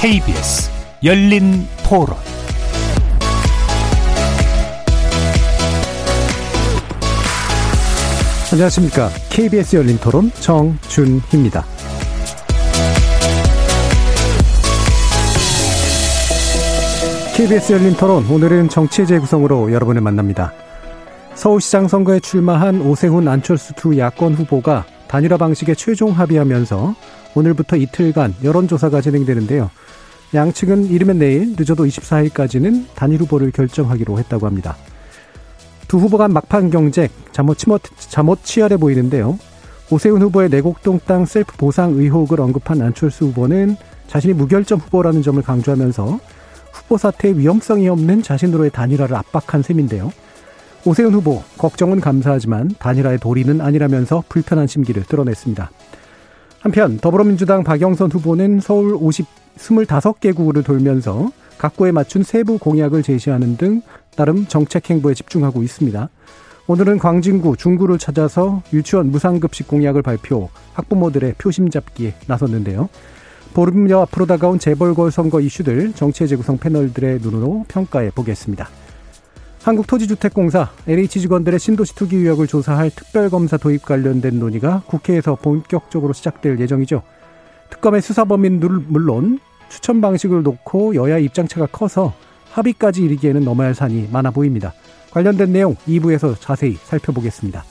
KBS 열린 토론 안녕하십니까. KBS 열린 토론 정준희입니다. KBS 열린 토론 오늘은 정치의 재구성으로 여러분을 만납니다. 서울시장 선거에 출마한 오세훈 안철수 두 야권 후보가 단일화 방식에 최종 합의하면서 오늘부터 이틀간 여론조사가 진행되는데요. 양측은 이르면 내일 늦어도 24일까지는 단일 후보를 결정하기로 했다고 합니다. 두 후보 간 막판 경쟁 잠옷, 치못, 잠옷 치열해 보이는데요. 오세훈 후보의 내곡동 땅 셀프 보상 의혹을 언급한 안철수 후보는 자신이 무결점 후보라는 점을 강조하면서 후보 사태의 위험성이 없는 자신으로의 단일화를 압박한 셈인데요. 오세훈 후보 걱정은 감사하지만 단일화의 도리는 아니라면서 불편한 심기를 드러냈습니다. 한편 더불어민주당 박영선 후보는 서울 50, 25개국을 돌면서 각구에 맞춘 세부 공약을 제시하는 등 나름 정책 행보에 집중하고 있습니다. 오늘은 광진구, 중구를 찾아서 유치원 무상급식 공약을 발표, 학부모들의 표심 잡기에 나섰는데요. 보름여 앞으로 다가온 재벌걸 선거 이슈들 정치의 재구성 패널들의 눈으로 평가해 보겠습니다. 한국토지주택공사 LH 직원들의 신도시 투기 의혹을 조사할 특별검사 도입 관련된 논의가 국회에서 본격적으로 시작될 예정이죠. 특검의 수사 범위는 물론 추천 방식을 놓고 여야 입장차가 커서 합의까지 이르기에는 넘어야 할 산이 많아 보입니다. 관련된 내용 2부에서 자세히 살펴보겠습니다.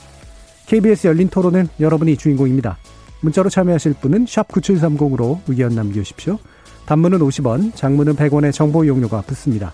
KBS 열린 토론은 여러분이 주인공입니다. 문자로 참여하실 분은 9730으로 의견 남겨주십시오. 단문은 50원, 장문은 100원의 정보 이용료가 붙습니다.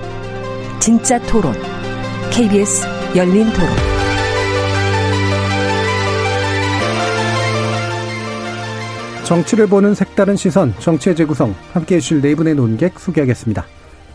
진짜 토론, KBS 열린 토론. 정치를 보는 색다른 시선, 정치의 재구성, 함께 해주실 네 분의 논객 소개하겠습니다.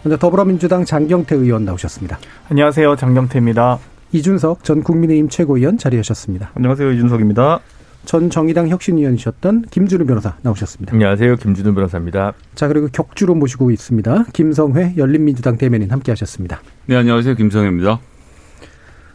먼저 더불어민주당 장경태 의원 나오셨습니다. 안녕하세요. 장경태입니다. 이준석 전 국민의힘 최고위원 자리하셨습니다. 안녕하세요. 이준석입니다. 전 정의당 혁신위원이셨던 김준우 변호사 나오셨습니다. 안녕하세요. 김준우 변호사입니다. 자, 그리고 격주로 모시고 있습니다. 김성회 열린민주당 대변인 함께 하셨습니다. 네, 안녕하세요. 김성회입니다.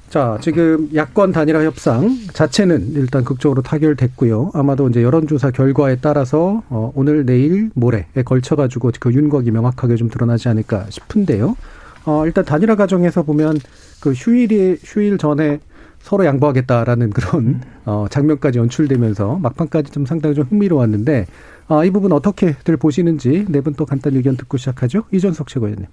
자, 지금 야권 단일화 협상 자체는 일단 극적으로 타결됐고요. 아마도 이제 여론조사 결과에 따라서 어, 오늘, 내일, 모레에 걸쳐가지고 그 윤곽이 명확하게 좀 드러나지 않을까 싶은데요. 어, 일단 단일화 과정에서 보면 그 휴일이, 휴일 전에 서로 양보하겠다라는 그런 어, 장면까지 연출되면서 막판까지 좀 상당히 좀 흥미로웠는데 아, 이 부분 어떻게들 보시는지 네 분 또 간단 의견 듣고 시작하죠. 이전석 최고위원님.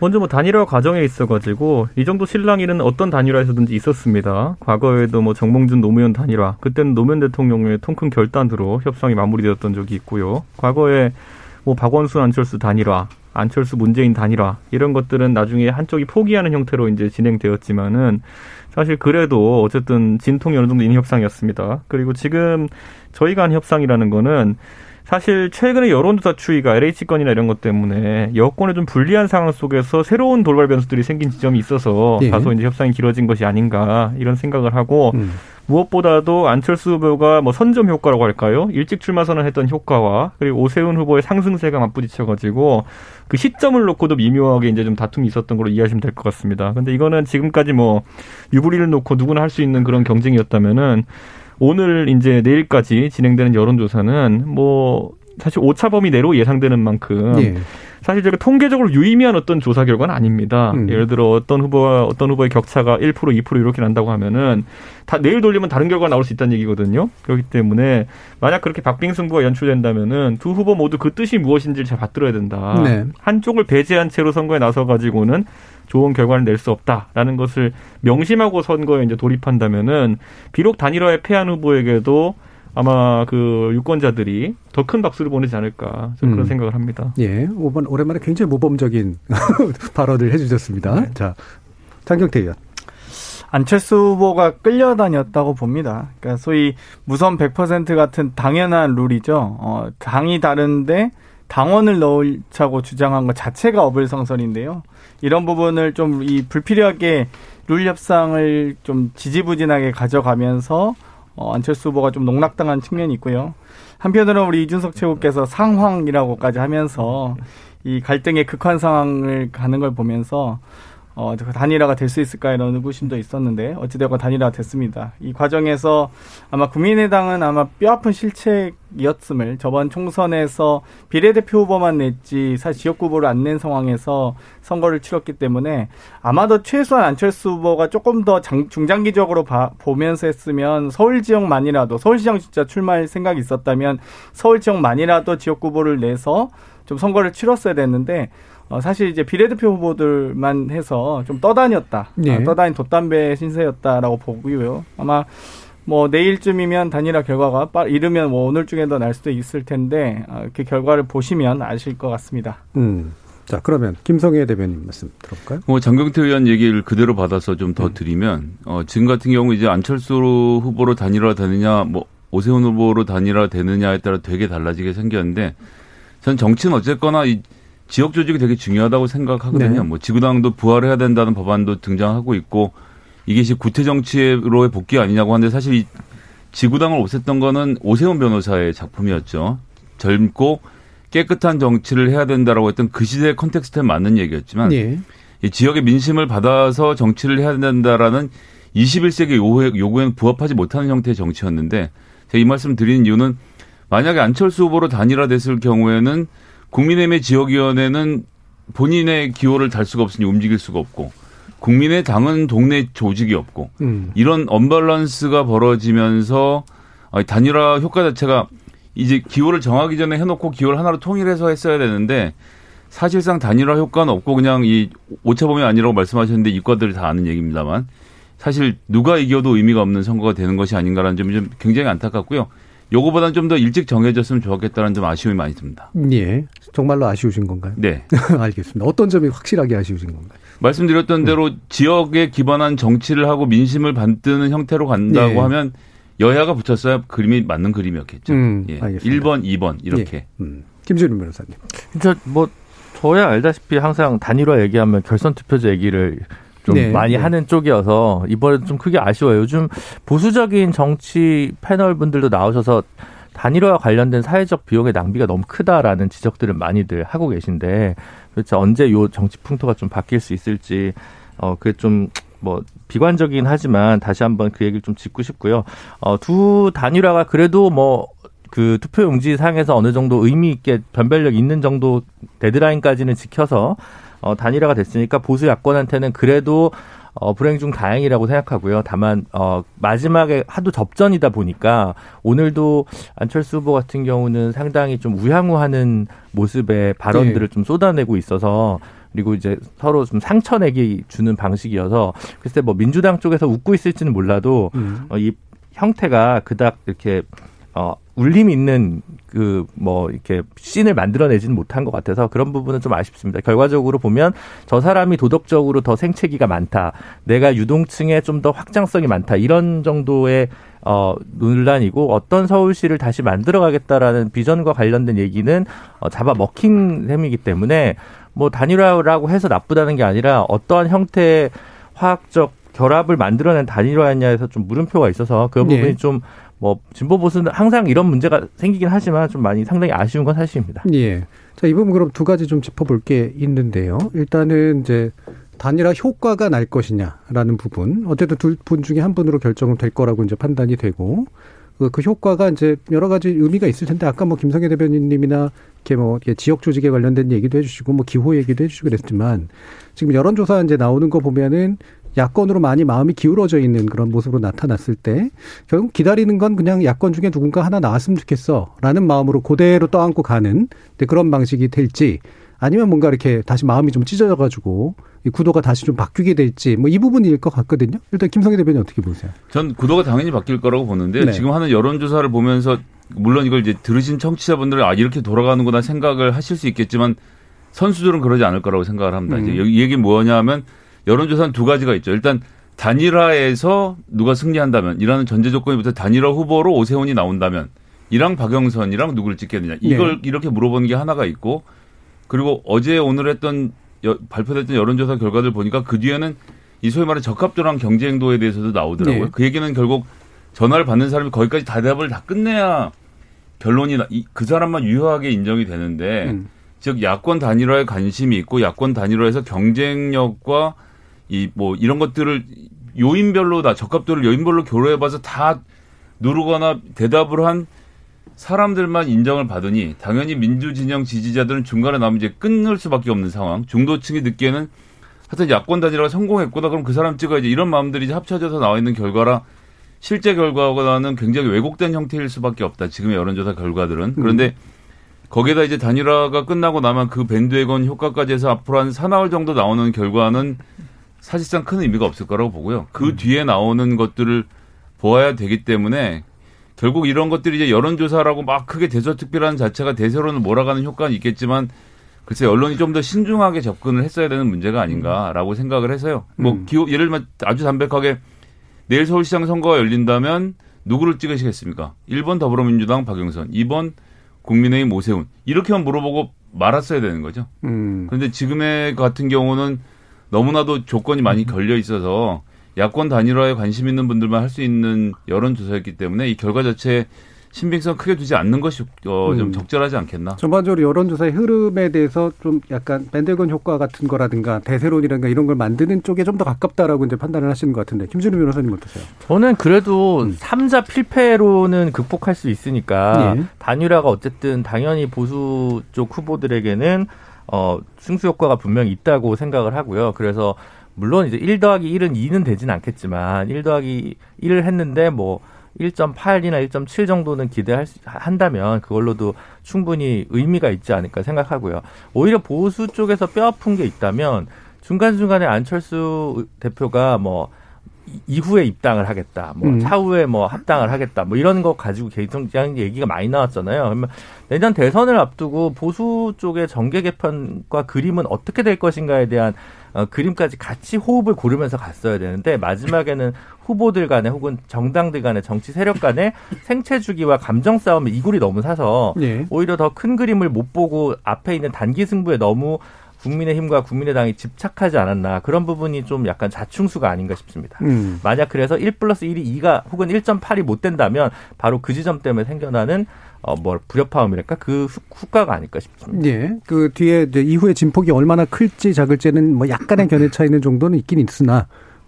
먼저 뭐 단일화 과정에 있어가지고 이 정도 실랑이는 어떤 단일화에서든지 있었습니다. 과거에도 뭐 정몽준 노무현 단일화 그때는 노무현 대통령의 통큰 결단으로 협상이 마무리되었던 적이 있고요. 과거에 뭐 박원순 안철수 단일화 안철수 문재인 단일화 이런 것들은 나중에 한쪽이 포기하는 형태로 이제 진행되었지만은 사실 그래도 어쨌든 진통이 어느 정도 있는 협상이었습니다. 그리고 지금 저희가 한 협상이라는 거는 사실 최근에 여론조사 추이가 LH 건이나 이런 것 때문에 여권에 좀 불리한 상황 속에서 새로운 돌발 변수들이 생긴 지점이 있어서 예. 다소 이제 협상이 길어진 것이 아닌가 이런 생각을 하고 음. 무엇보다도 안철수 후보가 뭐 선점 효과라고 할까요? 일찍 출마 선언 했던 효과와 그리고 오세훈 후보의 상승세가 맞부딪혀가지고 그 시점을 놓고도 미묘하게 이제 좀 다툼이 있었던 걸로 이해하시면 될 것 같습니다. 근데 이거는 지금까지 뭐 유불리를 놓고 누구나 할 수 있는 그런 경쟁이었다면은 오늘 이제 내일까지 진행되는 여론조사는 뭐 사실 오차범위 내로 예상되는 만큼 예. 사실 제가 통계적으로 유의미한 어떤 조사 결과는 아닙니다. 음. 예를 들어 어떤 후보와 어떤 후보의 격차가 1% 2% 이렇게 난다고 하면은 다 내일 돌리면 다른 결과가 나올 수 있다는 얘기거든요. 그렇기 때문에 만약 그렇게 박빙 승부가 연출된다면은 두 후보 모두 그 뜻이 무엇인지를 잘 받들어야 된다. 네. 한쪽을 배제한 채로 선거에 나서 가지고는 좋은 결과를 낼 수 없다라는 것을 명심하고 선거에 이제 돌입한다면은 비록 단일화에 패한 후보에게도 아마 그 유권자들이 더 큰 박수를 보내지 않을까 저는 그런 음. 생각을 합니다. 예, 오번 오랜만에 굉장히 모범적인 발언을 해주셨습니다. 네. 자, 장경태 의원. 안철수 후보가 끌려다녔다고 봅니다. 그러니까 소위 무선 100% 같은 당연한 룰이죠. 어, 당이 다른데 당원을 넣자고 주장한 것 자체가 어불성설인데요. 이런 부분을 좀 이 불필요하게 룰 협상을 좀 지지부진하게 가져가면서 어, 안철수 후보가 좀 농락당한 측면이 있고요. 한편으로 우리 이준석 최고께서 상황이라고까지 하면서 이 갈등의 극한 상황을 가는 걸 보면서 어, 단일화가 될 수 있을까 이런 의구심도 있었는데 어찌되건 단일화가 됐습니다. 이 과정에서 아마 국민의당은 아마 뼈아픈 실책이었음을 저번 총선에서 비례대표 후보만 냈지 사실 지역구 후보를 안 낸 상황에서 선거를 치렀기 때문에 아마도 최소한 안철수 후보가 조금 더 장, 중장기적으로 봐, 보면서 했으면 서울 지역만이라도 서울시장 진짜 출마할 생각이 있었다면 서울 지역만이라도 지역구 후보를 내서 좀 선거를 치렀어야 됐는데 어, 사실 이제 비례대표 후보들만 해서 좀 떠다녔다. 네. 아, 떠다닌 돛담배 신세였다라고 보고요. 아마 뭐 내일쯤이면 단일화 결과가 빠, 이르면 뭐 오늘 중에도 날 수도 있을 텐데 어, 그 결과를 보시면 아실 것 같습니다. 음. 자 그러면 김성애 대변인 말씀 들어볼까요? 뭐 장경태 의원 얘기를 그대로 받아서 좀더 음. 드리면 어, 지금 같은 경우 이제 안철수 후보로 단일화 되느냐 뭐 오세훈 후보로 단일화 되느냐에 따라 되게 달라지게 생겼는데 전 정치는 어쨌거나 이 지역 조직이 되게 중요하다고 생각하거든요. 네. 뭐 지구당도 부활해야 된다는 법안도 등장하고 있고 이게 이 구태 정치로의 복귀 아니냐고 하는데 사실 이 지구당을 없앴던 거는 오세훈 변호사의 작품이었죠. 젊고 깨끗한 정치를 해야 된다라고 했던 그 시대의 context에 맞는 얘기였지만 네. 이 지역의 민심을 받아서 정치를 해야 된다라는 21세기 요구에는 부합하지 못하는 형태의 정치였는데 제가 이 말씀 드리는 이유는 만약에 안철수 후보로 단일화됐을 경우에는 국민의힘의 지역위원회는 본인의 기호를 달 수가 없으니 움직일 수가 없고 국민의 당은 동네 조직이 없고 음. 이런 언밸런스가 벌어지면서 단일화 효과 자체가 이제 기호를 정하기 전에 해놓고 기호를 하나로 통일해서 했어야 되는데 사실상 단일화 효과는 없고 그냥 이 오차범위 아니라고 말씀하셨는데 이과들이 다 아는 얘기입니다만 사실 누가 이겨도 의미가 없는 선거가 되는 것이 아닌가라는 점이 좀 굉장히 안타깝고요. 요거보다는 좀 더 일찍 정해졌으면 좋겠다는 좀 아쉬움이 많이 듭니다. 예. 정말로 아쉬우신 건가요? 네. 알겠습니다. 어떤 점이 확실하게 아쉬우신 건가요? 말씀드렸던 음. 대로 지역에 기반한 정치를 하고 민심을 받드는 형태로 간다고 예. 하면 여야가 붙였어야 그림이 맞는 그림이었겠죠. 음, 예. 알겠습니다. 1번, 2번 이렇게. 예. 음. 김준일 변호사님. 진짜 뭐 저야 알다시피 항상 단일화 얘기하면 결선 투표제 얘기를 좀 네, 많이 네. 하는 쪽이어서 이번에 좀 크게 아쉬워요. 요즘 보수적인 정치 패널 분들도 나오셔서 단일화와 관련된 사회적 비용의 낭비가 너무 크다라는 지적들을 많이들 하고 계신데 도대체 언제 요 정치 풍토가 좀 바뀔 수 있을지 어 그게 좀뭐 비관적이긴 하지만 다시 한번 그 얘기를 좀 짚고 싶고요. 어 두 단일화가 그래도 뭐 그 투표용지 상에서 어느 정도 의미 있게 변별력 있는 정도 데드라인까지는 지켜서 어, 단일화가 됐으니까 보수 야권한테는 그래도 어, 불행 중 다행이라고 생각하고요. 다만, 어, 마지막에 하도 접전이다 보니까 오늘도 안철수 후보 같은 경우는 상당히 좀 우향우하는 모습의 발언들을 네. 좀 쏟아내고 있어서 그리고 이제 서로 좀 상처내기 주는 방식이어서 글쎄 뭐 민주당 쪽에서 웃고 있을지는 몰라도 음. 어, 이 형태가 그닥 이렇게 어, 울림 있는 그 뭐 이렇게 씬을 만들어내지는 못한 것 같아서 그런 부분은 좀 아쉽습니다. 결과적으로 보면 저 사람이 도덕적으로 더 생채기가 많다. 내가 유동층에 좀 더 확장성이 많다. 이런 정도의 어, 논란이고 어떤 서울시를 다시 만들어가겠다라는 비전과 관련된 얘기는 어, 잡아 먹힌 셈이기 때문에 뭐 단일화라고 해서 나쁘다는 게 아니라 어떠한 형태의 화학적 결합을 만들어낸 단일화였냐에서 좀 물음표가 있어서 그 부분이 네. 좀 뭐 진보 보수는 항상 이런 문제가 생기긴 하지만 좀 많이 상당히 아쉬운 건 사실입니다. 예. 자, 이 부분 그럼 두 가지 좀 짚어볼 게 있는데요. 일단은 이제 단일화 효과가 날 것이냐라는 부분. 어쨌든 둘 분 중에 한 분으로 결정은 될 거라고 이제 판단이 되고 그, 그 효과가 이제 여러 가지 의미가 있을 텐데 아까 뭐 김성애 대변인님이나 이렇게 뭐 지역 조직에 관련된 얘기도 해주시고 뭐 기호 얘기도 해주시고 그랬지만 지금 여론조사 이제 나오는 거 보면은 야권으로 많이 마음이 기울어져 있는 그런 모습으로 나타났을 때 결국 기다리는 건 그냥 야권 중에 누군가 하나 나왔으면 좋겠어라는 마음으로 그대로 떠안고 가는 그런 방식이 될지 아니면 뭔가 이렇게 다시 마음이 좀 찢어져 가지고 이 구도가 다시 좀 바뀌게 될지 뭐 이 부분일 것 같거든요. 일단 김성희 대변인 어떻게 보세요? 전 구도가 당연히 바뀔 거라고 보는데 네. 지금 하는 여론 조사를 보면서 물론 이걸 이제 들으신 청취자분들은 아 이렇게 돌아가는구나 생각을 하실 수 있겠지만 선수들은 그러지 않을 거라고 생각을 합니다. 음. 이제 이 얘기 뭐냐면 여론조사는 두 가지가 있죠. 일단 단일화에서 누가 승리한다면 이라는 전제 조건부터 단일화 후보로 오세훈이 나온다면 이랑 박영선이랑 누구를 찍겠느냐 이걸 네. 이렇게 물어보는 게 하나가 있고 그리고 어제 오늘 했던 여, 발표됐던 여론조사 결과들 보니까 그 뒤에는 이 소위 말하는 적합도랑 경제 행도에 대해서도 나오더라고요. 네. 그 얘기는 결국 전화를 받는 사람이 거기까지 대답을 다 끝내야 결론이 나, 이, 그 사람만 유효하게 인정이 되는데 음. 즉 야권 단일화에 관심이 있고 야권 단일화에서 경쟁력과 이 뭐 이런 것들을 요인별로 다 적합도를 요인별로 교로해봐서 다 누르거나 대답을 한 사람들만 인정을 받으니 당연히 민주진영 지지자들은 중간에 남은 이제 끊을 수밖에 없는 상황. 중도층이 듣기에는 하여튼 야권 단일화가 성공했구나. 그럼 그 사람 찍어야 지. 이런 마음들이 이제 합쳐져서 나와 있는 결과라 실제 결과보다는 굉장히 왜곡된 형태일 수밖에 없다. 지금의 여론조사 결과들은. 그런데 음. 거기에다 이제 단일화가 끝나고 나면 그 밴드웨건 효과까지 해서 앞으로 한 사나흘 정도 나오는 결과는 사실상 큰 의미가 없을 거라고 보고요. 그 음. 뒤에 나오는 것들을 보아야 되기 때문에 결국 이런 것들이 이제 여론조사라고 막 크게 대서특별한 자체가 대세로는 몰아가는 효과는 있겠지만 글쎄 언론이 좀 더 신중하게 접근을 했어야 되는 문제가 아닌가라고 생각을 해서요. 뭐 음. 기호 예를 들면 아주 담백하게 내일 서울시장 선거가 열린다면 누구를 찍으시겠습니까? 1번 더불어민주당 박영선, 2번 국민의힘 오세훈 이렇게만 물어보고 말았어야 되는 거죠. 음. 그런데 지금의 같은 경우는 너무나도 조건이 많이 걸려 있어서 야권 단일화에 관심 있는 분들만 할 수 있는 여론조사였기 때문에 이 결과 자체에 신빙성 크게 두지 않는 것이 어, 좀 음. 적절하지 않겠나. 전반적으로 여론조사의 흐름에 대해서 좀 약간 밴들건 효과 같은 거라든가 대세론이라든가 이런 걸 만드는 쪽에 좀 더 가깝다라고 이제 판단을 하시는 것 같은데 김준우 변호사님 어떠세요? 저는 그래도 음. 3자 필패로는 극복할 수 있으니까 예. 단일화가 어쨌든 당연히 보수 쪽 후보들에게는 어, 승수 효과가 분명히 있다고 생각을 하고요. 그래서 물론 이제 1 더하기 1은 2는 되진 않겠지만 1 더하기 1을 했는데 뭐 1.8이나 1.7 정도는 기대할 수, 한다면 그걸로도 충분히 의미가 있지 않을까 생각하고요. 오히려 보수 쪽에서 뼈 아픈 게 있다면 중간중간에 안철수 대표가 뭐 이후에 입당을 하겠다, 뭐 음. 차후에 뭐 합당을 하겠다, 뭐 이런 거 가지고 개정장 얘기가 많이 나왔잖아요. 그러면 내년 대선을 앞두고 보수 쪽의 정계 개편과 그림은 어떻게 될 것인가에 대한 어, 그림까지 같이 호흡을 고르면서 갔어야 되는데 마지막에는 후보들 간에 혹은 정당들 간에 정치 세력 간에 생체 주기와 감정 싸움에 이골이 너무 사서 예. 오히려 더 큰 그림을 못 보고 앞에 있는 단기 승부에 너무 국민의힘과 국민의당이 집착하지 않았나 그런 부분이 좀 약간 자충수가 아닌가 싶습니다. 음. 만약 그래서 1 플러스 1이 2가 혹은 1.8이 못 된다면 바로 그 지점 때문에 생겨나는 어, 뭐, 불협화음이랄까? 그 후과가 아닐까 싶습니다. 예. 그 뒤에 이제 이후에 진폭이 얼마나 클지 작을지는 뭐 약간의 견해 차이는 정도는 있긴 있으나 뭐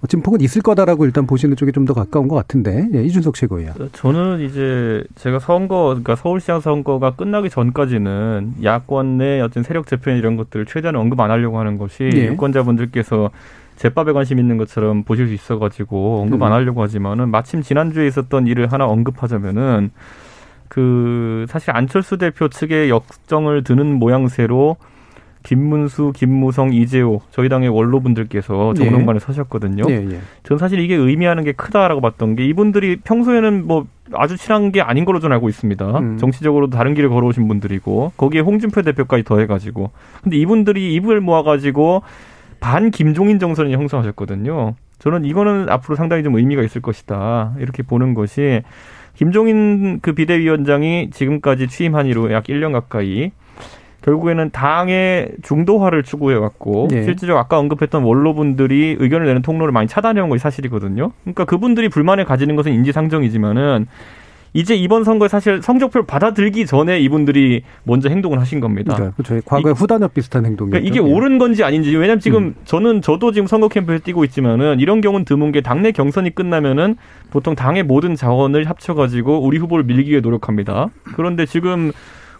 진폭은 있을 거다라고 일단 보시는 쪽이 좀 더 가까운 것 같은데. 예, 이준석 최고위원. 저는 이제 제가 선거, 그러니까 서울시장 선거가 끝나기 전까지는 야권 내 어떤 세력 재편 이런 것들을 최대한 언급 안 하려고 하는 것이 예. 유권자분들께서 제밥에 관심 있는 것처럼 보실 수 있어가지고 언급 안 음. 하려고 하지만은 마침 지난주에 있었던 일을 하나 언급하자면은 그 사실 안철수 대표 측의 역정을 드는 모양새로 김문수, 김무성, 이재호 저희 당의 원로분들께서 네. 정론관에 네. 서셨거든요. 네, 네. 저는 사실 이게 의미하는 게 크다라고 봤던 게 이분들이 평소에는 뭐 아주 친한 게 아닌 걸로 저는 알고 있습니다. 음. 정치적으로도 다른 길을 걸어오신 분들이고 거기에 홍준표 대표까지 더해가지고 근데 이분들이 입을 모아가지고 반 김종인 정선을 형성하셨거든요. 저는 이거는 앞으로 상당히 좀 의미가 있을 것이다 이렇게 보는 것이 김종인 그 비대위원장이 지금까지 취임한 이로 약 1년 가까이 결국에는 당의 중도화를 추구해왔고 네. 실제로 아까 언급했던 원로분들이 의견을 내는 통로를 많이 차단해온 것이 사실이거든요. 그러니까 그분들이 불만을 가지는 것은 인지상정이지만은 이제 이번 선거에 사실 성적표를 받아들기 전에 이분들이 먼저 행동을 하신 겁니다. 그러니까 저희 과거에 후단협 비슷한 행동이죠. 그러니까 이게 예. 옳은 건지 아닌지 왜냐면 지금 음. 저는 저도 지금 선거 캠프에 뛰고 있지만은 이런 경우는 드문 게 당내 경선이 끝나면은 보통 당의 모든 자원을 합쳐가지고 우리 후보를 밀기 위해 노력합니다. 그런데 지금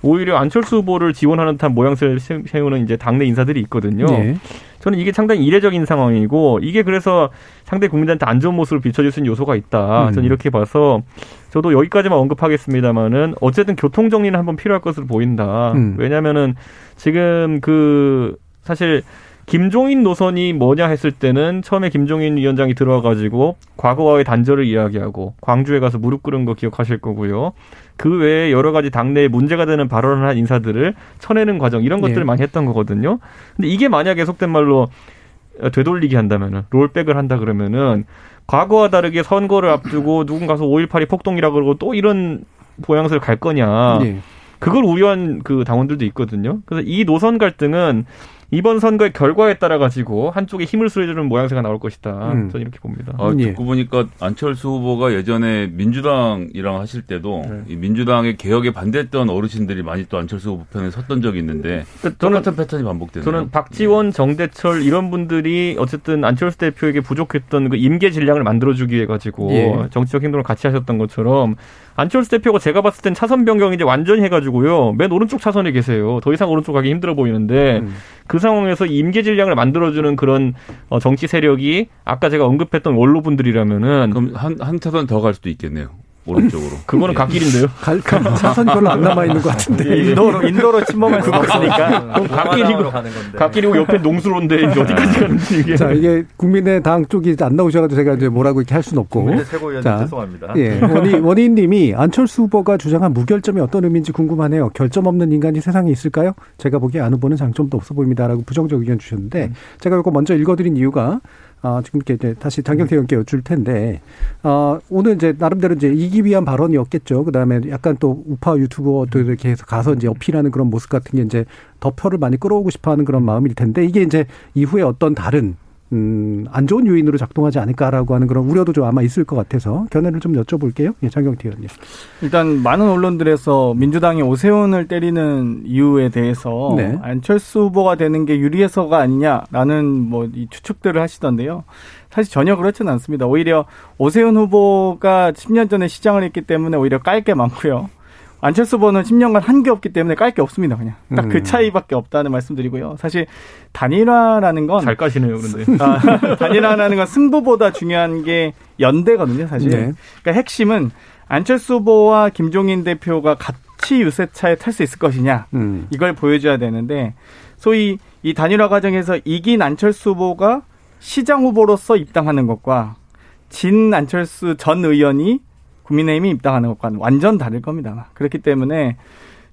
오히려 안철수 후보를 지원하는 듯한 모양새를 세우는 이제 당내 인사들이 있거든요. 네. 저는 이게 상당히 이례적인 상황이고 이게 그래서 상대 국민들한테 안 좋은 모습을 비춰줄 수 있는 요소가 있다. 음. 저는 이렇게 봐서 저도 여기까지만 언급하겠습니다만은 어쨌든 교통 정리는 한번 필요할 것으로 보인다. 음. 왜냐면은 지금 그 사실 김종인 노선이 뭐냐 했을 때는 처음에 김종인 위원장이 들어와가지고 과거와의 단절을 이야기하고 광주에 가서 무릎 꿇은 거 기억하실 거고요. 그 외에 여러 가지 당내에 문제가 되는 발언을 한 인사들을 쳐내는 과정 이런 것들을 네. 많이 했던 거거든요. 근데 이게 만약에 속된 말로 되돌리기 한다면은 롤백을 한다 그러면은 과거와 다르게 선거를 앞두고 누군가서 5.18이 폭동이라 그러고 또 이런 모양새를 갈 거냐. 네. 그걸 우려한 그 당원들도 있거든요. 그래서 이 노선 갈등은 이번 선거의 결과에 따라 가지고 한쪽에 힘을 쓰여주는 모양새가 나올 것이다. 음. 저는 이렇게 봅니다. 아, 예. 듣고 보니까 안철수 후보가 예전에 민주당이랑 하실 때도 네. 이 민주당의 개혁에 반대했던 어르신들이 많이 또 안철수 후보 편에 섰던 적이 있는데 그러니까 저는, 똑같은 패턴이 반복되네요. 저는 박지원, 정대철 이런 분들이 어쨌든 안철수 대표에게 부족했던 그 임계 질량을 만들어주기 위해 가지고 예. 정치적 행동을 같이 하셨던 것처럼 안철수 대표가 제가 봤을 땐 차선 변경 이제 완전히 해가지고요. 맨 오른쪽 차선에 계세요. 더 이상 오른쪽 가기 힘들어 보이는데 음. 그 상황에서 임계 질량을 만들어주는 그런 어, 정치 세력이 아까 제가 언급했던 원로분들이라면은 그럼 한, 한 차선 더 갈 수도 있겠네요. 오른쪽으로. 그거는 예. 갓길인데요. 갈, 갈, 차선이 별로 안 남아 있는 것 같은데. 예, 인도로 인도로 침범할 수 없으니까. 그럼 갓길이고 갓길이고 옆에 농수로인데 이제 어디까지 가는지 이게. 자 이게 국민의당 쪽이 안 나오셔가지고 제가 이제 뭐라고 이렇게 할 수는 없고. 국민의 최고위원 죄송합니다. 예, 원희 원희님이 안철수 후보가 주장한 무결점이 어떤 의미인지 궁금하네요. 결점 없는 인간이 세상에 있을까요? 제가 보기에 안 후보는 장점도 없어 보입니다라고 부정적 의견 주셨는데 음. 제가 이거 먼저 읽어드린 이유가 어, 지금 이렇게 다시 장경태 의원께 여쭐 텐데, 어, 오늘 이제 나름대로 이제 이기 위한 발언이었겠죠. 그 다음에 약간 또 우파 유튜버들 이렇게 해서 가서 이제 어필하는 그런 모습 같은 게 이제 더 표를 많이 끌어오고 싶어 하는 그런 마음일 텐데, 이게 이제 이후에 어떤 다른 음, 안 좋은 요인으로 작동하지 않을까라고 하는 그런 우려도 좀 아마 있을 것 같아서 견해를 좀 여쭤볼게요. 예, 장경태 의원님. 일단 많은 언론들에서 민주당이 오세훈을 때리는 이유에 대해서 네. 안철수 후보가 되는 게 유리해서가 아니냐라는 뭐 이 추측들을 하시던데요. 사실 전혀 그렇지는 않습니다. 오히려 오세훈 후보가 10년 전에 시장을 했기 때문에 오히려 깔 게 많고요. 안철수 후보는 10년간 한 게 없기 때문에 깔 게 없습니다. 그냥 딱그 음. 차이밖에 없다는 말씀드리고요. 사실 단일화라는 건 잘 까시네요, 그런데 아, 단일화라는 건 승부보다 중요한 게 연대거든요, 사실. 네. 그러니까 핵심은 안철수 후보와 김종인 대표가 같이 유세차에 탈 수 있을 것이냐 음. 이걸 보여줘야 되는데 소위 이 단일화 과정에서 이긴 안철수 후보가 시장 후보로서 입당하는 것과 진 안철수 전 의원이 국민의힘이 입당하는 것과는 완전 다를 겁니다. 그렇기 때문에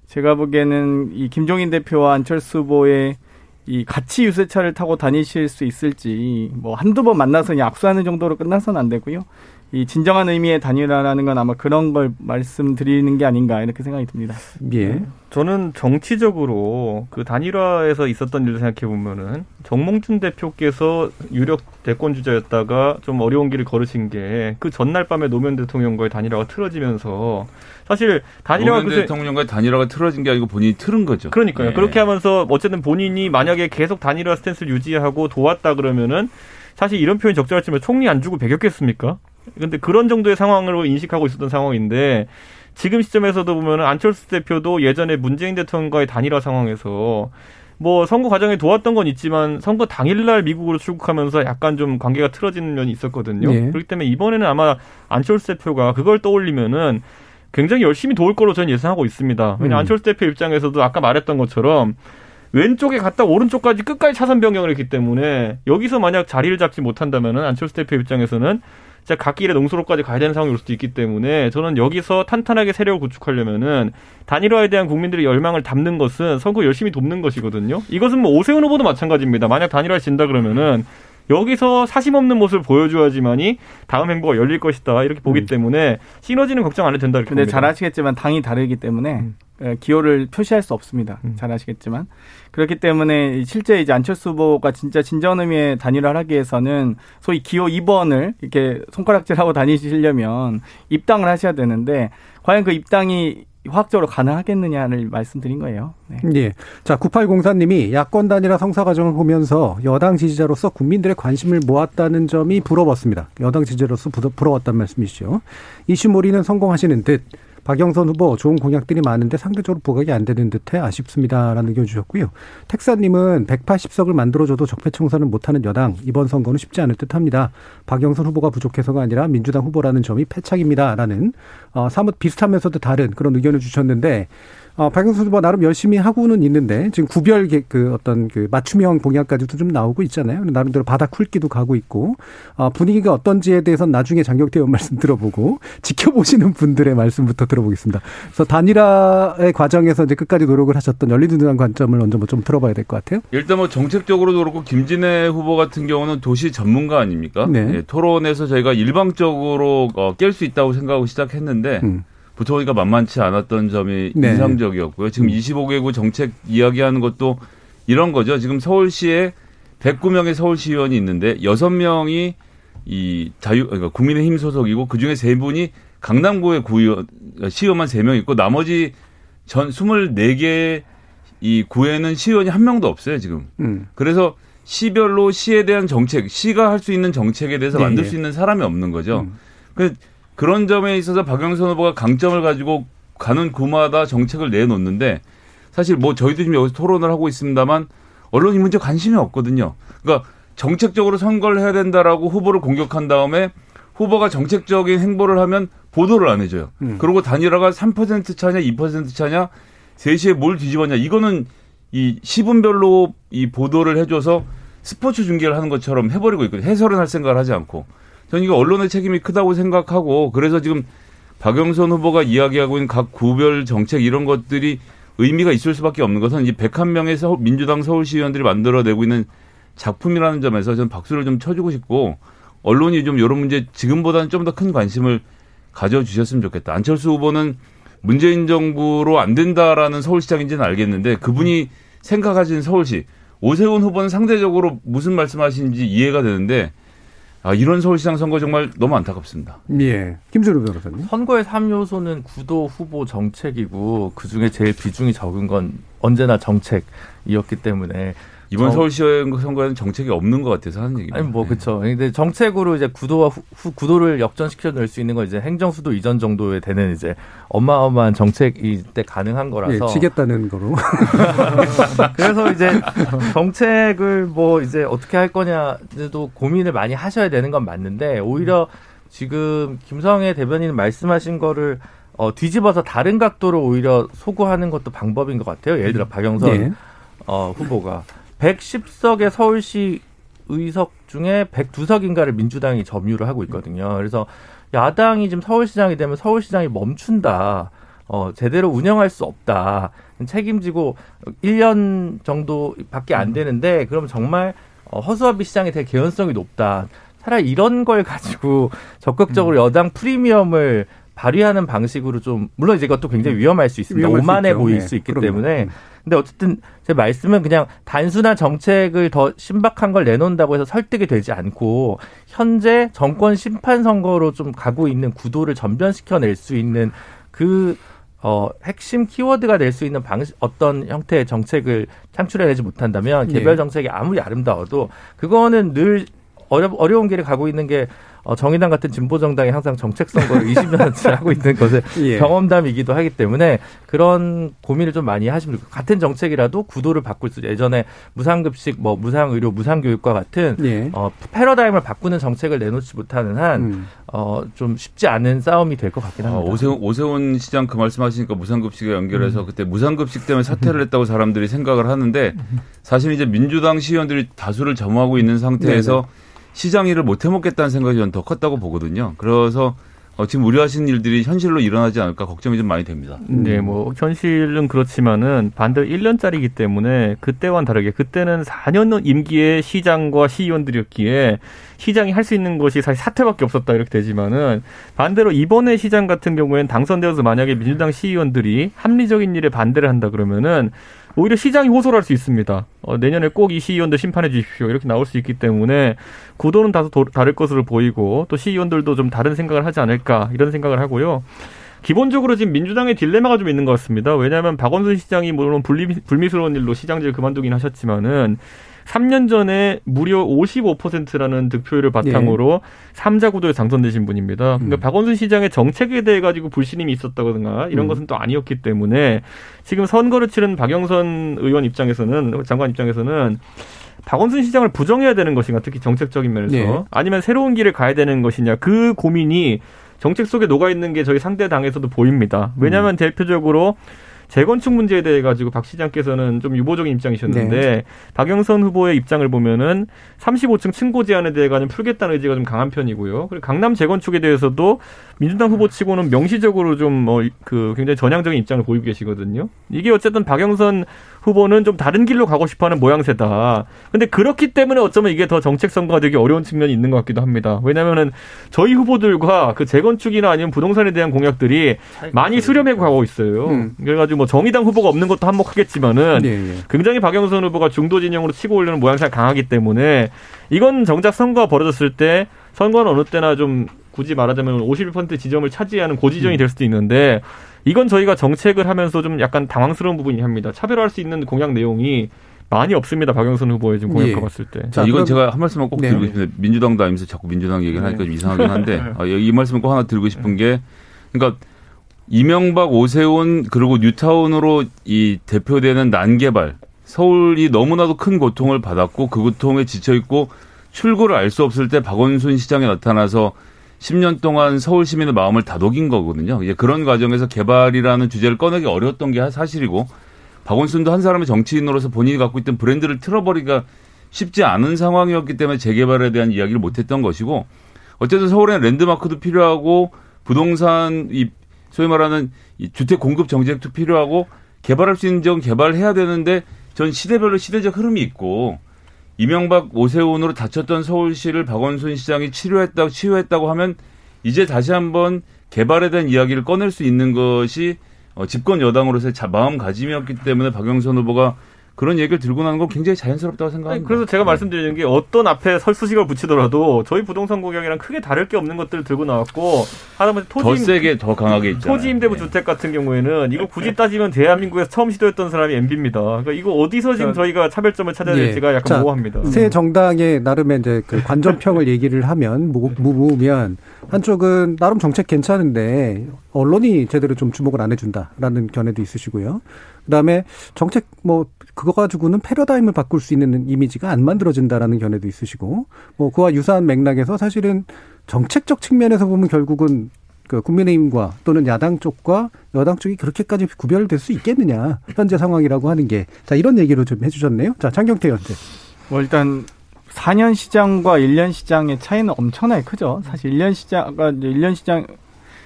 제가 보기에는 이 김종인 대표와 안철수 후보의 이 같이 유세차를 타고 다니실 수 있을지 뭐 한두 번 만나서 악수하는 정도로 끝나서는 안 되고요. 이 진정한 의미의 단일화라는 건 아마 그런 걸 말씀드리는 게 아닌가 이렇게 생각이 듭니다. 예. 저는 정치적으로 그 단일화에서 있었던 일을 생각해 보면은 정몽준 대표께서 유력 대권 주자였다가 좀 어려운 길을 걸으신 게 그 전날 밤에 노무현 대통령과의 단일화가 틀어지면서 사실 단일화가 노무현 대통령과의 단일화가 틀어진 게 아니고 본인이 틀은 거죠. 그러니까요. 네. 그렇게 하면서 어쨌든 본인이 만약에 계속 단일화 스탠스를 유지하고 도왔다 그러면은 사실 이런 표현이 적절하지만 총리 안 주고 배겼겠습니까? 근데 그런 정도의 상황으로 인식하고 있었던 상황인데 지금 시점에서도 보면 안철수 대표도 예전에 문재인 대통령과의 단일화 상황에서 뭐 선거 과정에 도왔던 건 있지만 선거 당일날 미국으로 출국하면서 약간 좀 관계가 틀어지는 면이 있었거든요. 네. 그렇기 때문에 이번에는 아마 안철수 대표가 그걸 떠올리면은 굉장히 열심히 도울 거로 저는 예상하고 있습니다. 왜냐 음. 안철수 대표 입장에서도 아까 말했던 것처럼 왼쪽에 갔다 오른쪽까지 끝까지 차선 변경을 했기 때문에 여기서 만약 자리를 잡지 못한다면은 안철수 대표 입장에서는 진짜 갓길에 농수로까지 가야 되는 상황이 올 수도 있기 때문에 저는 여기서 탄탄하게 세력을 구축하려면은 단일화에 대한 국민들의 열망을 담는 것은 선거 열심히 돕는 것이거든요. 이것은 뭐 오세훈 후보도 마찬가지입니다. 만약 단일화 진다 그러면은 여기서 사심 없는 모습을 보여줘야지만이 다음 행보가 열릴 것이다 이렇게 보기 음. 때문에 시너지는 걱정 안 해도 된다 이렇게 근데 봅니다. 잘 아시겠지만 당이 다르기 때문에 음. 기호를 표시할 수 없습니다. 음. 잘 아시겠지만 그렇기 때문에 실제 이제 안철수 후보가 진짜 진정 의미의 단일화를 하기 위해서는 소위 기호 2번을 이렇게 손가락질하고 다니시려면 입당을 하셔야 되는데 과연 그 입당이 화학적으로 가능하겠느냐를 말씀드린 거예요. 네. 예. 자, 9804님이 야권 단일화 성사 과정을 보면서 여당 지지자로서 국민들의 관심을 모았다는 점이 부러웠습니다. 여당 지지자로서 부러웠단 말씀이시죠. 이슈몰이는 성공하시는 듯 박영선 후보 좋은 공약들이 많은데 상대적으로 부각이 안 되는 듯해 아쉽습니다라는 의견 주셨고요. 택사님은 180석을 만들어줘도 적폐청산은 못하는 여당 이번 선거는 쉽지 않을 듯합니다. 박영선 후보가 부족해서가 아니라 민주당 후보라는 점이 패착입니다라는 어, 사뭇 비슷하면서도 다른 그런 의견을 주셨는데 어, 박영수 후보 나름 열심히 하고는 있는데 지금 구별 그 어떤 그 맞춤형 공약까지도 좀 나오고 있잖아요. 나름대로 바닥 훑기도 가고 있고 어, 분위기가 어떤지에 대해서 나중에 장경태 의원 말씀 들어보고 지켜보시는 분들의 말씀부터 들어보겠습니다. 그래서 단일화의 과정에서 이제 끝까지 노력을 하셨던 열린우당 관점을 먼저 뭐 좀 들어봐야 될 것 같아요. 일단 뭐 정책적으로도 그렇고 김진애 후보 같은 경우는 도시 전문가 아닙니까? 네. 네 토론에서 저희가 일방적으로 어, 깰수 있다고 생각하고 시작했는데. 음. 붙어보니까 만만치 않았던 점이 네. 인상적이었고요. 지금 음. 25개국 정책 이야기하는 것도 이런 거죠. 지금 서울시에 109명의 서울시의원이 있는데 6명이 이 자유 그러니까 국민의힘 소속이고 그중에 3분이 강남구의 구의원 시의원만 3명 있고 나머지 전 24개 이 구에는 시의원이 한 명도 없어요, 지금. 음. 그래서 시별로 시에 대한 정책, 시가 할 수 있는 정책에 대해서 네, 만들 수 있는 사람이 없는 거죠. 음. 그 그런 점에 있어서 박영선 후보가 강점을 가지고 가는 구마다 정책을 내놓는데 사실 뭐 저희도 지금 여기서 토론을 하고 있습니다만 언론이 문제 관심이 없거든요. 그러니까 정책적으로 선거를 해야 된다라고 후보를 공격한 다음에 후보가 정책적인 행보를 하면 보도를 안 해줘요. 음. 그리고 단일화가 3% 차냐, 2% 차냐, 3시에 뭘 뒤집었냐. 이거는 이 시분별로 이 보도를 해줘서 스포츠 중계를 하는 것처럼 해버리고 있거든요. 해설은 할 생각을 하지 않고. 저는 이거 언론의 책임이 크다고 생각하고 그래서 지금 박영선 후보가 이야기하고 있는 각 구별 정책 이런 것들이 의미가 있을 수밖에 없는 것은 이 101명의 서울, 민주당 서울시 의원들이 만들어내고 있는 작품이라는 점에서 저는 박수를 좀 쳐주고 싶고 언론이 좀 이런 문제 지금보다는 좀 더 큰 관심을 가져주셨으면 좋겠다. 안철수 후보는 문재인 정부로 안 된다라는 서울시장인지는 알겠는데 그분이 생각하시는 서울시 오세훈 후보는 상대적으로 무슨 말씀하시는지 이해가 되는데 아, 이런 서울시장 선거 정말 너무 안타깝습니다. 예. 김준호 변호사님. 선거의 3요소는 구도 후보 정책이고 그중에 제일 비중이 적은 건 언제나 정책이었기 때문에 이번 정... 서울시 선거에는 정책이 없는 것 같아서 하는 얘기입니다. 아니 뭐 그렇죠. 근데 정책으로 이제 구도와 후, 후 구도를 역전시켜 낼 수 있는 건 이제 행정수도 이전 정도에 되는 이제 어마어마한 정책이 때 가능한 거라서 예, 치겠다는 거로. 그래서 이제 정책을 뭐 이제 어떻게 할 거냐도 고민을 많이 하셔야 되는 건 맞는데 오히려 지금 김성애 대변인 말씀하신 거를 어, 뒤집어서 다른 각도로 오히려 소구하는 것도 방법인 것 같아요. 예를 들어 박영선 네. 어, 후보가 110석의 서울시 의석 중에 102석인가를 민주당이 점유를 하고 있거든요. 그래서 야당이 지금 서울시장이 되면 서울시장이 멈춘다. 어, 제대로 운영할 수 없다. 책임지고 1년 정도밖에 안 되는데 그럼 정말 어, 허수아비 시장이 될 개연성이 높다. 차라리 이런 걸 가지고 적극적으로 음. 여당 프리미엄을 발휘하는 방식으로 좀 물론 이제 이것도 굉장히 위험할 수 있습니다. 오만해 수 보일 네. 수 있기 그럼요. 때문에 음. 근데 어쨌든 제 말씀은 그냥 단순한 정책을 더 신박한 걸 내놓는다고 해서 설득이 되지 않고 현재 정권 심판 선거로 좀 가고 있는 구도를 전변시켜낼 수 있는 그 어, 핵심 키워드가 될 수 있는 방식, 어떤 형태의 정책을 창출해내지 못한다면 개별 네. 정책이 아무리 아름다워도 그거는 늘 어려, 어려운 길을 가고 있는 게 어, 정의당 같은 진보 정당이 항상 정책 선거를 20년째 하고 있는 것의 예. 경험담이기도 하기 때문에 그런 고민을 좀 많이 하시면 같은 정책이라도 구도를 바꿀 수 예전에 무상급식, 뭐 무상의료, 무상교육과 같은 예. 어, 패러다임을 바꾸는 정책을 내놓지 못하는 한 음. 어, 좀 쉽지 않은 싸움이 될 것 같긴 합니다. 아, 오세훈, 오세훈 시장 그 말씀하시니까 무상급식에 연결해서 음. 그때 무상급식 때문에 사퇴를 했다고 사람들이 생각을 하는데 사실 이제 민주당 시의원들이 다수를 점하고 있는 상태에서 네네. 시장 일을 못 해먹겠다는 생각이 저는 더 컸다고 보거든요. 그래서 어, 지금 우려하시는 일들이 현실로 일어나지 않을까 걱정이 좀 많이 됩니다. 네, 뭐 현실은 그렇지만은 반대로 1년짜리이기 때문에 그때와는 다르게 그때는 4년 임기의 시장과 시의원들이었기에 시장이 할 수 있는 것이 사실 사퇴밖에 없었다 이렇게 되지만은 반대로 이번에 시장 같은 경우에는 당선되어서 만약에 민주당 시의원들이 합리적인 일에 반대를 한다 그러면은 오히려 시장이 호소를 할 수 있습니다. 어, 내년에 꼭 이 시의원들 심판해 주십시오. 이렇게 나올 수 있기 때문에 구도는 다소 도, 다를 것으로 보이고 또 시의원들도 좀 다른 생각을 하지 않을까 이런 생각을 하고요. 기본적으로 지금 민주당의 딜레마가 좀 있는 것 같습니다. 왜냐하면 박원순 시장이 물론 불미, 불미스러운 일로 시장직을 그만두긴 하셨지만은 3년 전에 무려 55%라는 득표율을 바탕으로 네. 3자 구도에 당선되신 분입니다. 그러니까 음. 박원순 시장의 정책에 대해 가지고 불신임이 있었다거나 이런 음. 것은 또 아니었기 때문에 지금 선거를 치른 박영선 의원 입장에서는 장관 입장에서는 박원순 시장을 부정해야 되는 것인가 특히 정책적인 면에서 네. 아니면 새로운 길을 가야 되는 것이냐 그 고민이 정책 속에 녹아 있는 게 저희 상대 당에서도 보입니다. 왜냐하면 음. 대표적으로 재건축 문제에 대해 가지고 박 시장께서는 좀 유보적인 입장이셨는데 네. 박영선 후보의 입장을 보면은 35층 층고 제한에 대해 가지고 풀겠다는 의지가 좀 강한 편이고요. 그리고 강남 재건축에 대해서도 민주당 후보치고는 명시적으로 좀뭐그 굉장히 전향적인 입장을 보이고 계시거든요. 이게 어쨌든 박영선 후보는 좀 다른 길로 가고 싶어하는 모양새다. 근데 그렇기 때문에 어쩌면 이게 더 정책 선거가 되기 어려운 측면이 있는 것 같기도 합니다. 왜냐하면은 저희 후보들과 그 재건축이나 아니면 부동산에 대한 공약들이 많이 수렴해 가고 있어요. 음. 그래가지고 뭐 정의당 후보가 없는 것도 한몫하겠지만은 네, 네. 굉장히 박영선 후보가 중도 진영으로 치고 올리는 모양새가 강하기 때문에 이건 정작 선거가 벌어졌을 때 선거는 어느 때나 좀 굳이 말하자면 51% 지점을 차지하는 고지점이 음. 될 수도 있는데 이건 저희가 정책을 하면서 좀 약간 당황스러운 부분이 합니다. 차별화할 수 있는 공약 내용이 많이 없습니다. 박영선 후보의 지금 공약 예. 봤을 때. 자, 이건 제가 한 말씀만 꼭 네. 드리고 싶은데 민주당도 아니면서 자꾸 민주당 얘기를 네. 하니까 좀 이상하긴 한데 네. 아, 이 말씀을 꼭 하나 드리고 싶은 게 그러니까 이명박 오세훈 그리고 뉴타운으로 이 대표되는 난개발 서울이 너무나도 큰 고통을 받았고 그 고통에 지쳐 있고 출구를 알 수 없을 때 박원순 시장에 나타나서 10년 동안 서울 시민의 마음을 다독인 거거든요. 예, 그런 과정에서 개발이라는 주제를 꺼내기 어려웠던 게 사실이고 박원순도 한 사람의 정치인으로서 본인이 갖고 있던 브랜드를 틀어버리기가 쉽지 않은 상황이었기 때문에 재개발에 대한 이야기를 못했던 것이고 어쨌든 서울에는 랜드마크도 필요하고 부동산 이 소위 말하는 이 주택 공급 정책도 필요하고 개발할 수 있는 점 개발해야 되는데 전 시대별로 시대적 흐름이 있고 이명박 오세훈으로 다쳤던 서울시를 박원순 시장이 치료했다고 치유했다고 하면 이제 다시 한번 개발에 대한 이야기를 꺼낼 수 있는 것이 어, 집권 여당으로서의 마음가짐이었기 때문에 박영선 후보가 그런 얘기를 들고 나는 건 굉장히 자연스럽다고 생각합니다. 그래서 제가 네. 말씀드리는 게 어떤 앞에 설수식을 붙이더라도 저희 부동산 공약이랑 크게 다를 게 없는 것들을 들고 나왔고 하다못해 토지 더 세게 더 강하게 있잖아요. 토지 임대부 네. 주택 같은 경우에는 이거 굳이 따지면 대한민국에서 처음 시도했던 사람이 MB입니다. 그러니까 이거 어디서 지금 저희가 차별점을 찾아야 될지가 예. 약간 자, 모호합니다. 새 정당의 나름의 이제 그 관전평을 얘기를 하면 무무면 한쪽은 나름 정책 괜찮은데 언론이 제대로 좀 주목을 안 해준다라는 견해도 있으시고요. 그다음에 정책 뭐 그거 가지고는 패러다임을 바꿀 수 있는 이미지가 안 만들어진다라는 견해도 있으시고 뭐 그와 유사한 맥락에서 사실은 정책적 측면에서 보면 결국은 그 국민의힘과 또는 야당 쪽과 여당 쪽이 그렇게까지 구별될 수 있겠느냐 현재 상황이라고 하는 게 자 이런 얘기로 좀 해주셨네요. 자 장경태 의원. 뭐 일단 4년 시장과 1년 시장의 차이는 엄청나게 크죠. 사실 1년 시장, 그 1년 시장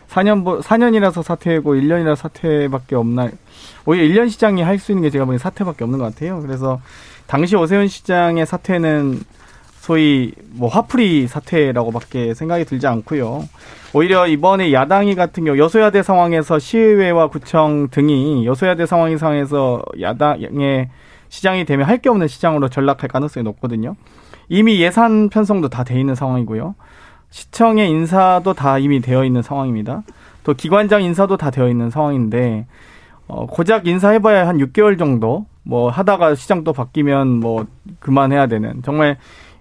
4년 4년이라서 사퇴고 1년이라 사퇴밖에 없나 오히려 1년 시장이 할 수 있는 게 제가 보기엔 사퇴밖에 없는 것 같아요. 그래서 당시 오세훈 시장의 사퇴는 소위 뭐 화풀이 사퇴라고밖에 생각이 들지 않고요. 오히려 이번에 야당이 같은 경우 여소야대 상황에서 시의회와 구청 등이 여소야대 상황 이상에서 야당의 시장이 되면 할 게 없는 시장으로 전락할 가능성이 높거든요. 이미 예산 편성도 다 돼 있는 상황이고요. 시청의 인사도 다 이미 되어 있는 상황입니다. 또 기관장 인사도 다 되어 있는 상황인데 어, 고작 인사해봐야 한 6개월 정도 뭐 하다가 시장 또 바뀌면 뭐 그만해야 되는 정말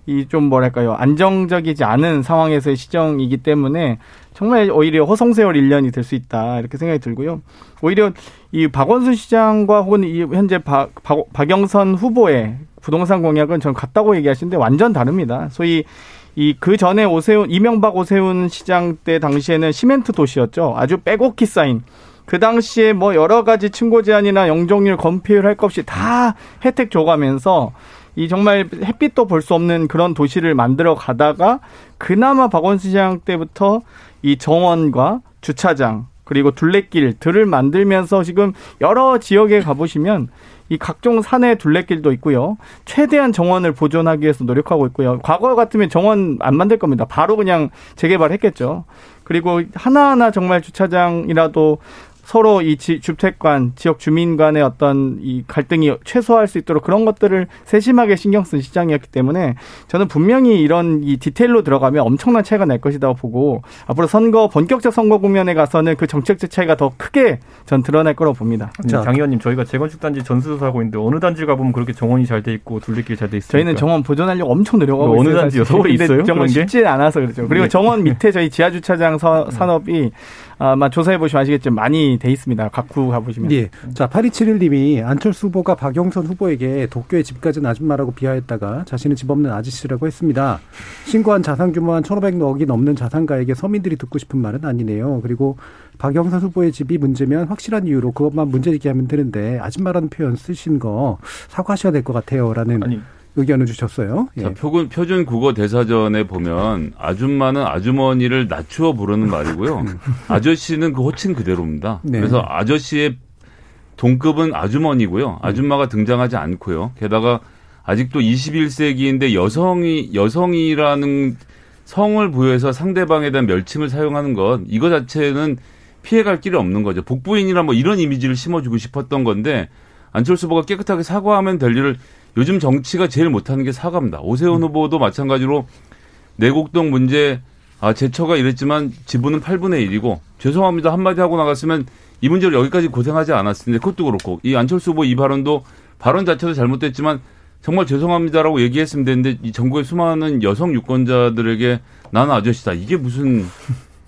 이 좀 뭐랄까요 안정적이지 않은 상황에서의 시정이기 때문에 정말 오히려 허송세월 1년이 될 수 있다 이렇게 생각이 들고요. 오히려 이 박원순 시장과 혹은 이 현재 박, 박, 박영선 후보의 부동산 공약은 전 같다고 얘기하시는데 완전 다릅니다. 소위 이그 전에 오세훈 이명박 오세훈 시장 때 당시에는 시멘트 도시였죠. 아주 빼곡히 쌓인 그 당시에 뭐 여러 가지 층고 제한이나 영종률 검폐율 할 것 없이 다 혜택 줘가면서 이 정말 햇빛도 볼 수 없는 그런 도시를 만들어 가다가 그나마 박원순 시장 때부터 이 정원과 주차장 그리고 둘레길들을 만들면서 지금 여러 지역에 가보시면 이 각종 산의 둘레길도 있고요. 최대한 정원을 보존하기 위해서 노력하고 있고요. 과거 같으면 정원 안 만들 겁니다. 바로 그냥 재개발했겠죠. 그리고 하나하나 정말 주차장이라도 서로 이 주택관, 지역 주민 간의 어떤 이 갈등이 최소화할 수 있도록 그런 것들을 세심하게 신경 쓴 시장이었기 때문에 저는 분명히 이런 이 디테일로 들어가면 엄청난 차이가 날 것이다 고 보고 앞으로 선거 본격적 선거 국면에 가서는 그 정책적 차이가 더 크게 전 드러날 거라고 봅니다. 자, 장 의원님 저희가 재건축 단지 전수조사하고 있는데 어느 단지 가보면 그렇게 정원이 잘 돼 있고 둘레길 잘 돼 있어요. 저희는 정원 보존하려고 엄청 노력하고 있어요. 어느 단지요? 서울에 있어요? 정말 쉽지 않아서 그렇죠. 그리고 네. 정원 밑에 저희 지하 주차장 산업이 아마 조사해 보시면 아시겠지만 많이 돼 있습니다. 각구 가보시면. 예. 자, 8271님이 안철수 후보가 박영선 후보에게 도쿄에 집 가진 아줌마라고 비하했다가 자신은 집 없는 아저씨라고 했습니다. 신고한 자산 규모 한 1,500억이 넘는 자산가에게 서민들이 듣고 싶은 말은 아니네요. 그리고 박영선 후보의 집이 문제면 확실한 이유로 그것만 문제 얘기하면 되는데 아줌마라는 표현 쓰신 거 사과하셔야 될 것 같아요 라는 아니. 의견을 주셨어요. 예. 자, 표준, 표준 국어 대사전에 보면 아줌마는 아주머니를 낮추어 부르는 말이고요. 음. 아저씨는 그 호칭 그대로입니다. 네. 그래서 아저씨의 동급은 아주머니고요. 아줌마가 등장하지 않고요. 게다가 아직도 21세기인데 여성이 여성이라는 성을 부여해서 상대방에 대한 멸칭을 사용하는 것 이거 자체는 피해갈 길이 없는 거죠. 복부인이나 뭐 이런 이미지를 심어주고 싶었던 건데 안철수 후보가 깨끗하게 사과하면 될 일을 요즘 정치가 제일 못하는 게 사과입니다. 오세훈 음. 후보도 마찬가지로 내곡동 문제 아 제 처가 이랬지만 지분은 8분의 1이고 죄송합니다 한마디 하고 나갔으면 이 문제로 여기까지 고생하지 않았을 텐데 그것도 그렇고 이 안철수 후보 이 발언도 발언 자체도 잘못됐지만 정말 죄송합니다라고 얘기했으면 되는데 이 전국의 수많은 여성 유권자들에게 나는 아저씨다. 이게 무슨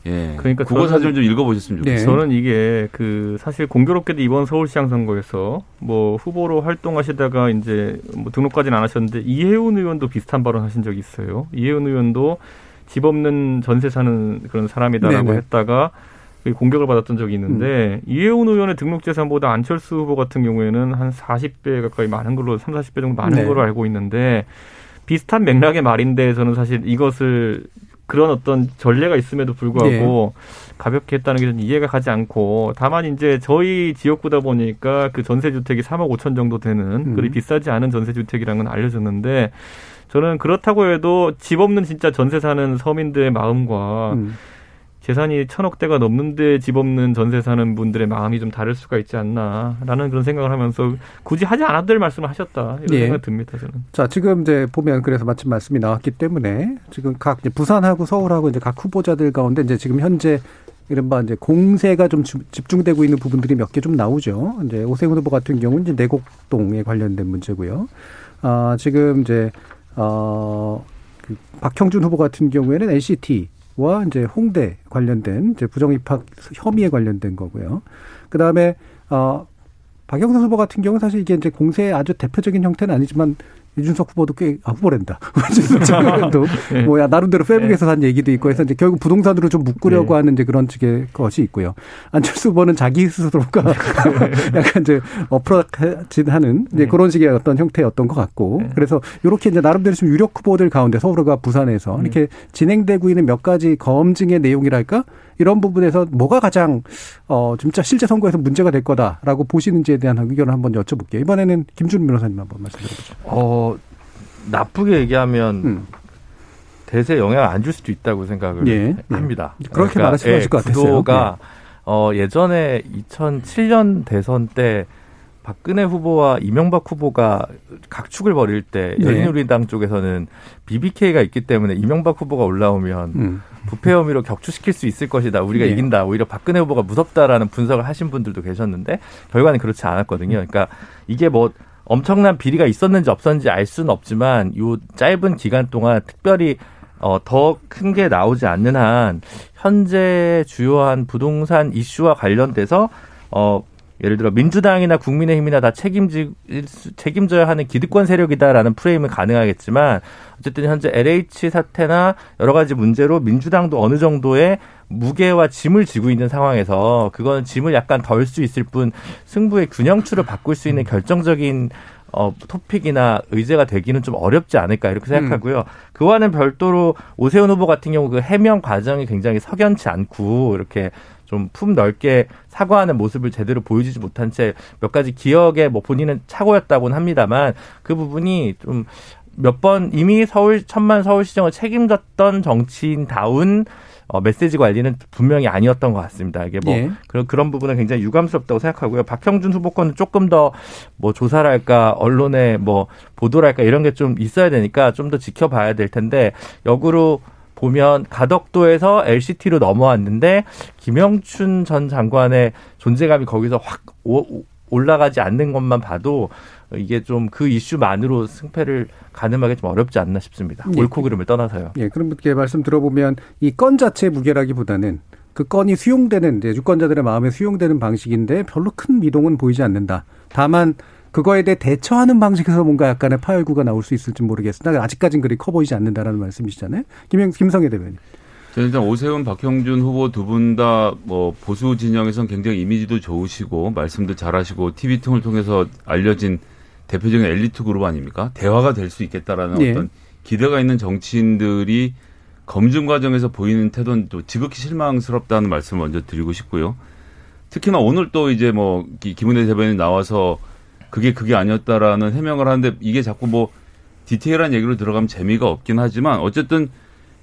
예. 그러니까 국어 사전을 좀 읽어보셨으면 좋겠어요. 네. 저는 이게 그 사실 공교롭게도 이번 서울시장 선거에서 뭐 후보로 활동하시다가 이제 뭐 등록까지는 안 하셨는데 이혜훈 의원도 비슷한 발언 하신 적이 있어요. 이혜훈 의원도 집 없는 전세 사는 그런 사람이다라고 네네. 했다가 공격을 받았던 적이 있는데 음. 이해훈 의원의 등록 재산보다 안철수 후보 같은 경우에는 한 40배 가까이 많은 걸로 3, 40배 정도 많은 네. 걸로 알고 있는데 비슷한 맥락의 말인데 저는 사실 이것을 그런 어떤 전례가 있음에도 불구하고 네. 가볍게 했다는 게 좀 이해가 가지 않고 다만 이제 저희 지역구다 보니까 그 전세 주택이 3억 5천 정도 되는 음. 그리 비싸지 않은 전세 주택이라는 건 알려졌는데 저는 그렇다고 해도 집 없는 진짜 전세 사는 서민들의 마음과 음. 재산이 천억 대가 넘는데 집 없는 전세 사는 분들의 마음이 좀 다를 수가 있지 않나라는 그런 생각을 하면서 굳이 하지 않아도 될 말씀을 하셨다 이런 예. 생각 듭니다 저는. 자 지금 이제 보면 그래서 마침 말씀이 나왔기 때문에 지금 각 부산하고 서울하고 이제 각 후보자들 가운데 이제 지금 현재 이른바 이제 공세가 좀 집중되고 있는 부분들이 몇 개 좀 나오죠. 이제 오세훈 후보 같은 경우는 이제 내곡동에 관련된 문제고요. 아 지금 이제 어. 그 박형준 후보 같은 경우에는 NCT 와 이제 홍대 관련된 이제 부정 입학 혐의에 관련된 거고요. 그다음에 어 박영선 후보 같은 경우는 사실 이게 이제 공세의 아주 대표적인 형태는 아니지만 이준석 후보도 꽤, 아, 후보랜다. 이준석 장관도, 네. 뭐야, 나름대로 페북에서 네. 한 얘기도 있고 해서 이제 결국 부동산으로 좀 묶으려고 네. 하는 이제 그런 측의 것이 있고요. 안철수 후보는 자기 스스로가 약간 이제 어프로치 하는 이제 네. 그런 식의 어떤 형태였던 것 같고. 네. 그래서 이렇게 이제 나름대로 좀 유력 후보들 가운데 서울과 부산에서 네. 이렇게 진행되고 있는 몇 가지 검증의 내용이랄까? 이런 부분에서 뭐가 가장 어 진짜 실제 선거에서 문제가 될 거다라고 보시는지에 대한 의견을 한번 여쭤볼게요. 이번에는 김준 변호사님 한번 말씀드려보죠. 어 나쁘게 얘기하면 음. 대세 영향을 안 줄 수도 있다고 생각을 예, 예. 합니다. 예. 그렇게 그러니까, 말하실 예, 것 같았어요. 구도가 예. 어 예전에 2007년 대선 때 박근혜 후보와 이명박 후보가 각축을 벌일 때 네. 열린우리당 쪽에서는 BBK가 있기 때문에 이명박 후보가 올라오면 음. 부패 혐의로 격추시킬 수 있을 것이다. 우리가 네. 이긴다. 오히려 박근혜 후보가 무섭다라는 분석을 하신 분들도 계셨는데 결과는 그렇지 않았거든요. 그러니까 이게 뭐 엄청난 비리가 있었는지 없었는지 알 수는 없지만 이 짧은 기간 동안 특별히 어, 더 큰 게 나오지 않는 한 현재 주요한 부동산 이슈와 관련돼서 어, 예를 들어 민주당이나 국민의힘이나 다 책임지 책임져야 하는 기득권 세력이다라는 프레임은 가능하겠지만 어쨌든 현재 LH 사태나 여러 가지 문제로 민주당도 어느 정도의 무게와 짐을 지고 있는 상황에서 그거는 짐을 약간 덜 수 있을 뿐 승부의 균형추를 바꿀 수 있는 결정적인 어, 토픽이나 의제가 되기는 좀 어렵지 않을까 이렇게 생각하고요. 음. 그와는 별도로 오세훈 후보 같은 경우 그 해명 과정이 굉장히 석연치 않고 이렇게 좀 품 넓게 사과하는 모습을 제대로 보여주지 못한 채 몇 가지 기억에 뭐 본인은 착오였다고는 합니다만 그 부분이 좀 몇 번 이미 서울 천만 서울시정을 책임졌던 정치인다운 어, 메시지 관리는 분명히 아니었던 것 같습니다. 이게 뭐 예. 그런 그런 부분은 굉장히 유감스럽다고 생각하고요. 박형준 후보권은 조금 더 뭐 조사랄까 언론에 뭐 보도랄까 이런 게 좀 있어야 되니까 좀 더 지켜봐야 될 텐데 역으로 보면 가덕도에서 LCT로 넘어왔는데 김영춘 전 장관의 존재감이 거기서 확 올라가지 않는 것만 봐도 이게 좀 그 이슈만으로 승패를 가늠하기 좀 어렵지 않나 싶습니다. 예. 옳고 그름을 떠나서요. 예, 그렇게 말씀 들어보면 이 건 자체 무게라기보다는 그 건이 수용되는 이제 유권자들의 마음에 수용되는 방식인데 별로 큰 미동은 보이지 않는다. 다만 그거에 대해 대처하는 방식에서 뭔가 약간의 파열구가 나올 수 있을지 모르겠으나 아직까지는 그리 커 보이지 않는다라는 말씀이시잖아요. 김영, 김성애 대변인. 저는 일단 오세훈, 박형준 후보 두 분 다 뭐 보수 진영에선 굉장히 이미지도 좋으시고 말씀도 잘하시고 TV 통을 통해서 알려진 대표적인 엘리트 그룹 아닙니까? 대화가 될 수 있겠다라는 네. 어떤 기대가 있는 정치인들이 검증 과정에서 보이는 태도는 또 지극히 실망스럽다는 말씀을 먼저 드리고 싶고요. 특히나 오늘 또 이제 뭐 김은혜 대변인 나와서 그게 그게 아니었다라는 해명을 하는데 이게 자꾸 뭐 디테일한 얘기로 들어가면 재미가 없긴 하지만 어쨌든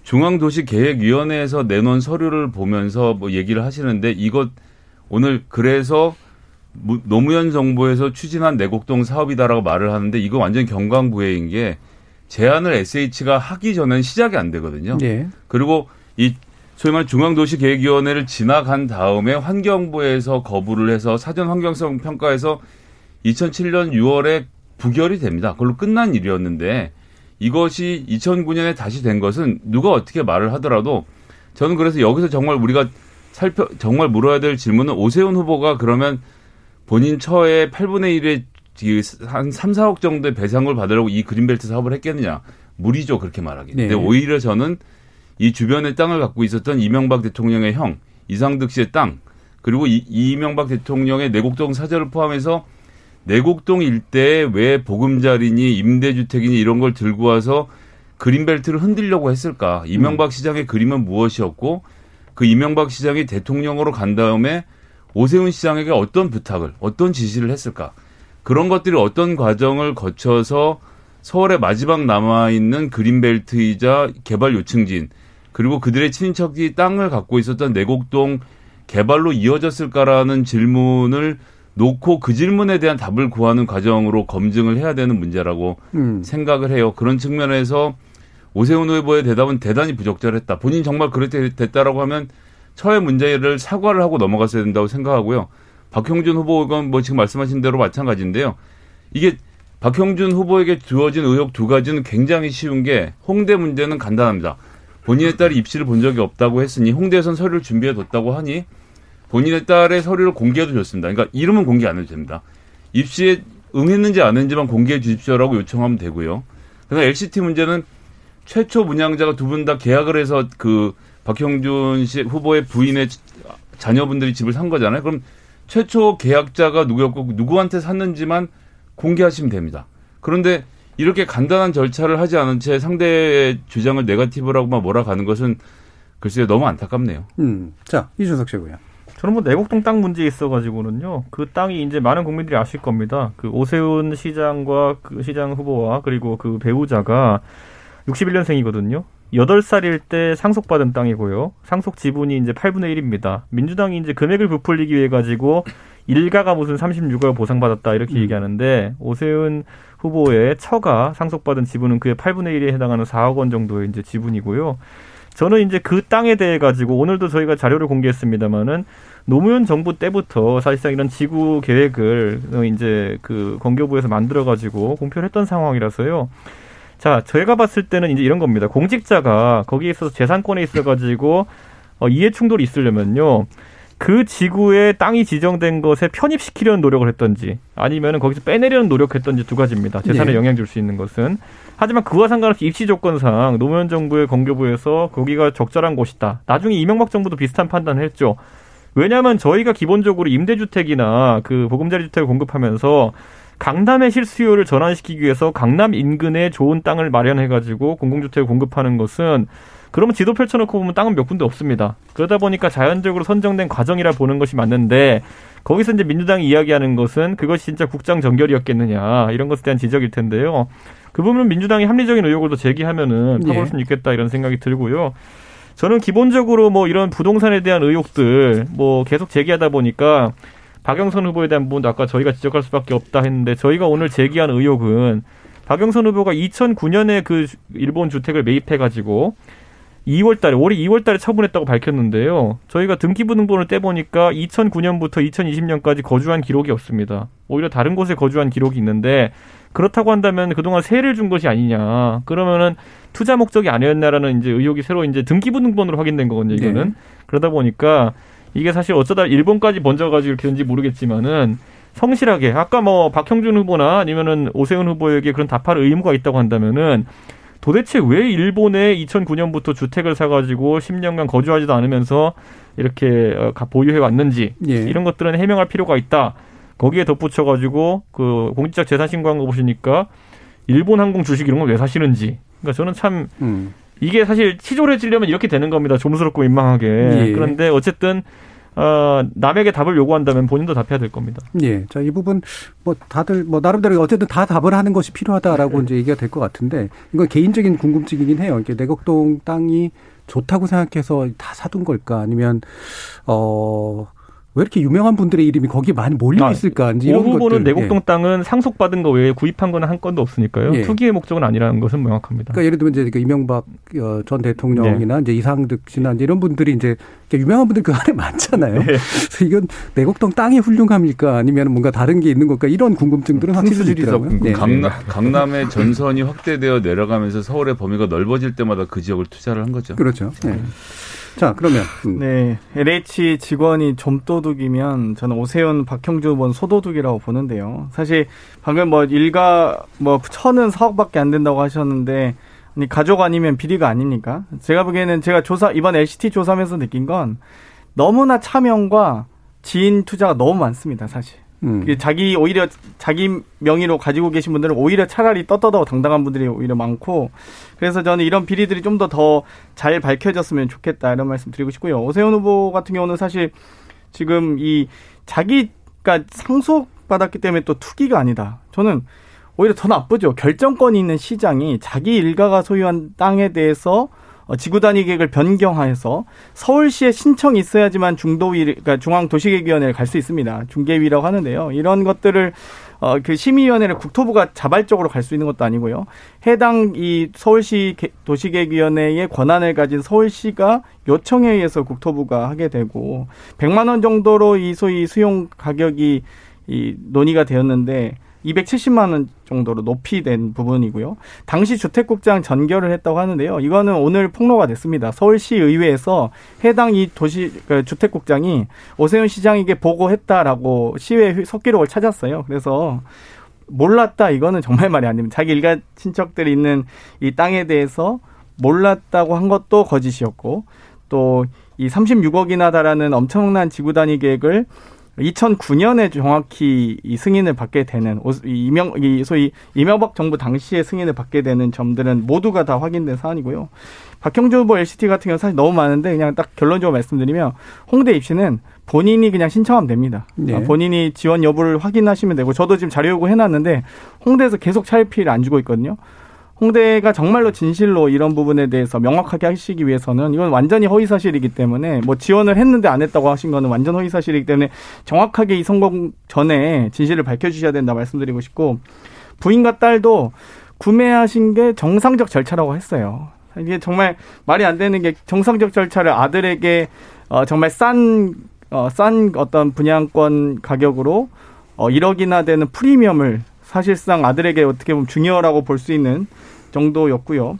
중앙도시계획위원회에서 내놓은 서류를 보면서 뭐 얘기를 하시는데 이것 오늘 그래서 노무현 정부에서 추진한 내곡동 사업이다라고 말을 하는데 이거 완전 경강부회인 게 제안을 SH가 하기 전엔 시작이 안 되거든요. 네. 그리고 이 소위 말 중앙도시계획위원회를 지나간 다음에 환경부에서 거부를 해서 사전 환경성 평가에서 2007년 6월에 부결이 됩니다. 그걸로 끝난 일이었는데 이것이 2009년에 다시 된 것은 누가 어떻게 말을 하더라도 저는 그래서 여기서 정말 우리가 살펴 정말 물어야 될 질문은 오세훈 후보가 그러면 본인 처의 8분의 1의 한 3, 4억 정도의 배상을 받으려고 이 그린벨트 사업을 했겠느냐. 무리죠, 그렇게 말하기. 네. 근데 오히려 저는 이 주변에 땅을 갖고 있었던 이명박 대통령의 형, 이상득 씨의 땅, 그리고 이, 이명박 대통령의 내곡동 사절을 포함해서 내곡동 일대에 왜 보금자리니 임대주택이니 이런 걸 들고 와서 그린벨트를 흔들려고 했을까? 이명박 음. 시장의 그림은 무엇이었고 그 이명박 시장이 대통령으로 간 다음에 오세훈 시장에게 어떤 부탁을, 어떤 지시를 했을까? 그런 것들이 어떤 과정을 거쳐서 서울의 마지막 남아있는 그린벨트이자 개발 요층진, 그리고 그들의 친인척이 땅을 갖고 있었던 내곡동 개발로 이어졌을까라는 질문을 놓고 그 질문에 대한 답을 구하는 과정으로 검증을 해야 되는 문제라고 음. 생각을 해요. 그런 측면에서 오세훈 후보의 대답은 대단히 부적절했다. 본인 정말 그렇게 됐다라고 하면 처의 문제를 사과를 하고 넘어갔어야 된다고 생각하고요. 박형준 후보가 뭐 지금 말씀하신 대로 마찬가지인데요. 이게 박형준 후보에게 주어진 의혹 두 가지는 굉장히 쉬운 게 홍대 문제는 간단합니다. 본인의 딸이 입시를 본 적이 없다고 했으니 홍대에선 서류를 준비해 뒀다고 하니 본인의 딸의 서류를 공개해도 좋습니다. 그러니까 이름은 공개 안 해도 됩니다. 입시에 응했는지 안 했는지만 공개해 주십시오라고 요청하면 되고요. 그러나 LCT 문제는 최초 문양자가 두 분 다 계약을 해서 그 박형준 씨 후보의 부인의 자녀분들이 집을 산 거잖아요. 그럼 최초 계약자가 누구였고 누구한테 샀는지만 공개하시면 됩니다. 그런데 이렇게 간단한 절차를 하지 않은 채 상대의 주장을 네가티브라고만 몰아가는 것은 글쎄요 너무 안타깝네요. 음, 자 이준석 씨고요. 저는 뭐 내곡동 땅 문제 있어가지고는요. 그 땅이 이제 많은 국민들이 아실 겁니다. 그 오세훈 시장과 그 시장 후보와 그리고 그 배우자가 61년생이거든요. 8살일 때 상속받은 땅이고요. 상속 지분이 이제 8분의 1입니다. 민주당이 이제 금액을 부풀리기 위해 가지고 일가가 무슨 36억 보상받았다 이렇게 음. 얘기하는데 오세훈 후보의 처가 상속받은 지분은 그의 8분의 1에 해당하는 4억 원 정도의 이제 지분이고요. 저는 이제 그 땅에 대해 가지고 오늘도 저희가 자료를 공개했습니다마는 노무현 정부 때부터 사실상 이런 지구 계획을 이제 그 건교부에서 만들어 가지고 공표를 했던 상황이라서요. 자, 저희가 봤을 때는 이제 이런 겁니다. 공직자가 거기에 있어서 재산권에 있어 가지고 어, 이해 충돌이 있으려면요. 그 지구에 땅이 지정된 것에 편입시키려는 노력을 했던지 아니면은 거기서 빼내려는 노력했던지 두 가지입니다. 재산에 네. 영향 줄 수 있는 것은. 하지만 그와 상관없이 입시 조건상 노무현 정부의 건교부에서 거기가 적절한 곳이다. 나중에 이명박 정부도 비슷한 판단을 했죠. 왜냐하면 저희가 기본적으로 임대주택이나 그 보금자리 주택을 공급하면서 강남의 실수요를 전환시키기 위해서 강남 인근에 좋은 땅을 마련해가지고 공공주택을 공급하는 것은 그러면 지도 펼쳐놓고 보면 땅은 몇 군데 없습니다. 그러다 보니까 자연적으로 선정된 과정이라 보는 것이 맞는데 거기서 이제 민주당이 이야기하는 것은 그것이 진짜 국장 정결이었겠느냐 이런 것에 대한 지적일 텐데요. 그 부분은 민주당이 합리적인 의혹을 더 제기하면은 파볼 예. 수는 있겠다 이런 생각이 들고요. 저는 기본적으로 뭐 이런 부동산에 대한 의혹들 뭐 계속 제기하다 보니까 박영선 후보에 대한 부분도 아까 저희가 지적할 수밖에 없다 했는데 저희가 오늘 제기한 의혹은 박영선 후보가 2009년에 그 일본 주택을 매입해 가지고 2월 달에 올해 2월 달에 처분했다고 밝혔는데요. 저희가 등기부등본을 떼보니까 2009년부터 2020년까지 거주한 기록이 없습니다. 오히려 다른 곳에 거주한 기록이 있는데 그렇다고 한다면 그동안 세를 준 것이 아니냐. 그러면은 투자 목적이 아니었나라는 이제 의혹이 새로 이제 등기부등본으로 확인된 거거든요, 이거는. 네. 그러다 보니까 이게 사실 어쩌다 일본까지 번져가지고 이렇게 된지 모르겠지만은 성실하게 아까 뭐 박형준 후보나 아니면은 오세훈 후보에게 그런 답할 의무가 있다고 한다면은 도대체 왜 일본에 2009년부터 주택을 사가지고 10년간 거주하지도 않으면서 이렇게 어, 보유해 왔는지 예. 이런 것들은 해명할 필요가 있다. 거기에 덧붙여가지고 그 공직자 재산 신고한 거 보시니까 일본 항공 주식 이런 걸 왜 사시는지. 그러니까 저는 참 음. 이게 사실 치졸해지려면 이렇게 되는 겁니다. 조무스럽고 민망하게. 예. 그런데 어쨌든 어, 남에게 답을 요구한다면 본인도 답해야 될 겁니다. 예. 자, 이 부분 뭐 다들 뭐 나름대로 어쨌든 다 답을 하는 것이 필요하다라고 네. 이제 얘기가 될 것 같은데 이건 개인적인 궁금증이긴 해요. 이게 내곡동 땅이 좋다고 생각해서 다 사둔 걸까 아니면 어 왜 이렇게 유명한 분들의 이름이 거기에 많이 몰려 아, 있을까? 이제 이런 후보는 내곡동 예. 땅은 상속받은 거 외에 구입한 거는 한 건도 없으니까요. 예. 투기의 목적은 아니라는 것은 명확합니다. 그러니까 예를 들면 이제 그 이명박 어, 전 대통령이나 네. 이제 이상득 씨나 이제 이런 분들이 이제 유명한 분들 그 안에 많잖아요. 네. 그래서 이건 내곡동 땅의 훌륭함일까 아니면 뭔가 다른 게 있는 걸까 이런 궁금증들은 확실히 있더라고요. 네. 강남, 강남의 전선이 확대되어 내려가면서 서울의 범위가 넓어질 때마다 그 지역을 투자를 한 거죠. 그렇죠. 네. 자, 그러면. 음. 네. LH 직원이 좀도둑이면 저는 오세훈, 박형주 후보는 소도둑이라고 보는데요. 사실 방금 뭐 일가 뭐 천은 사억밖에 안 된다고 하셨는데 아니 가족 아니면 비리가 아닙니까? 제가 보기에는 제가 조사 이번 LCT 조사하면서 느낀 건 너무나 차명과 지인 투자가 너무 많습니다, 사실. 음. 자기 오히려 자기 명의로 가지고 계신 분들은 오히려 차라리 떳떳하고 당당한 분들이 오히려 많고 그래서 저는 이런 비리들이 좀 더 더 잘 밝혀졌으면 좋겠다 이런 말씀 드리고 싶고요. 오세훈 후보 같은 경우는 사실 지금 이 자기가 상속 받았기 때문에 또 투기가 아니다. 저는 오히려 더 나쁘죠. 결정권이 있는 시장이 자기 일가가 소유한 땅에 대해서 어, 지구 단위 계획을 변경하여서 서울시에 신청이 있어야지만 중도위 그러니까 중앙도시계획위원회를 갈 수 있습니다. 중계위라고 하는데요. 이런 것들을 어, 그 심의위원회를 국토부가 자발적으로 갈 수 있는 것도 아니고요. 해당 이 서울시 도시계획위원회의 권한을 가진 서울시가 요청에 의해서 국토부가 하게 되고 100만 원 정도로 이 소위 수용 가격이 이 논의가 되었는데 270만 원 정도로 높이 된 부분이고요. 당시 주택국장 전결을 했다고 하는데요. 이거는 오늘 폭로가 됐습니다. 서울시 의회에서 해당 이 도시 그 주택국장이 오세훈 시장에게 보고했다라고 시외 석기록을 찾았어요. 그래서 몰랐다 이거는 정말 말이 안 됩니다. 자기 일가 친척들이 있는 이 땅에 대해서 몰랐다고 한 것도 거짓이었고 또 이 36억이나 달하는 엄청난 지구 단위 계획을 2009년에 정확히 이 승인을 받게 되는 이명 이 소위 이명박 정부 당시에 승인을 받게 되는 점들은 모두가 다 확인된 사안이고요. 박형주 후보 LCT 같은 경우 사실 너무 많은데 그냥 딱 결론적으로 말씀드리면 홍대 입시는 본인이 그냥 신청하면 됩니다. 네. 본인이 지원 여부를 확인하시면 되고 저도 지금 자료 요구 해놨는데 홍대에서 계속 차일피를 안 주고 있거든요. 홍대가 정말로 진실로 이런 부분에 대해서 명확하게 하시기 위해서는 이건 완전히 허위 사실이기 때문에 뭐 지원을 했는데 안 했다고 하신 거는 완전 허위 사실이기 때문에 정확하게 이 선거 전에 진실을 밝혀 주셔야 된다 말씀드리고 싶고 부인과 딸도 구매하신 게 정상적 절차라고 했어요. 이게 정말 말이 안 되는 게 정상적 절차를 아들에게 어 정말 싼 어, 싼 어떤 분양권 가격으로 어 1억이나 되는 프리미엄을 사실상 아들에게 어떻게 보면 중요하라고 볼 수 있는 정도였고요.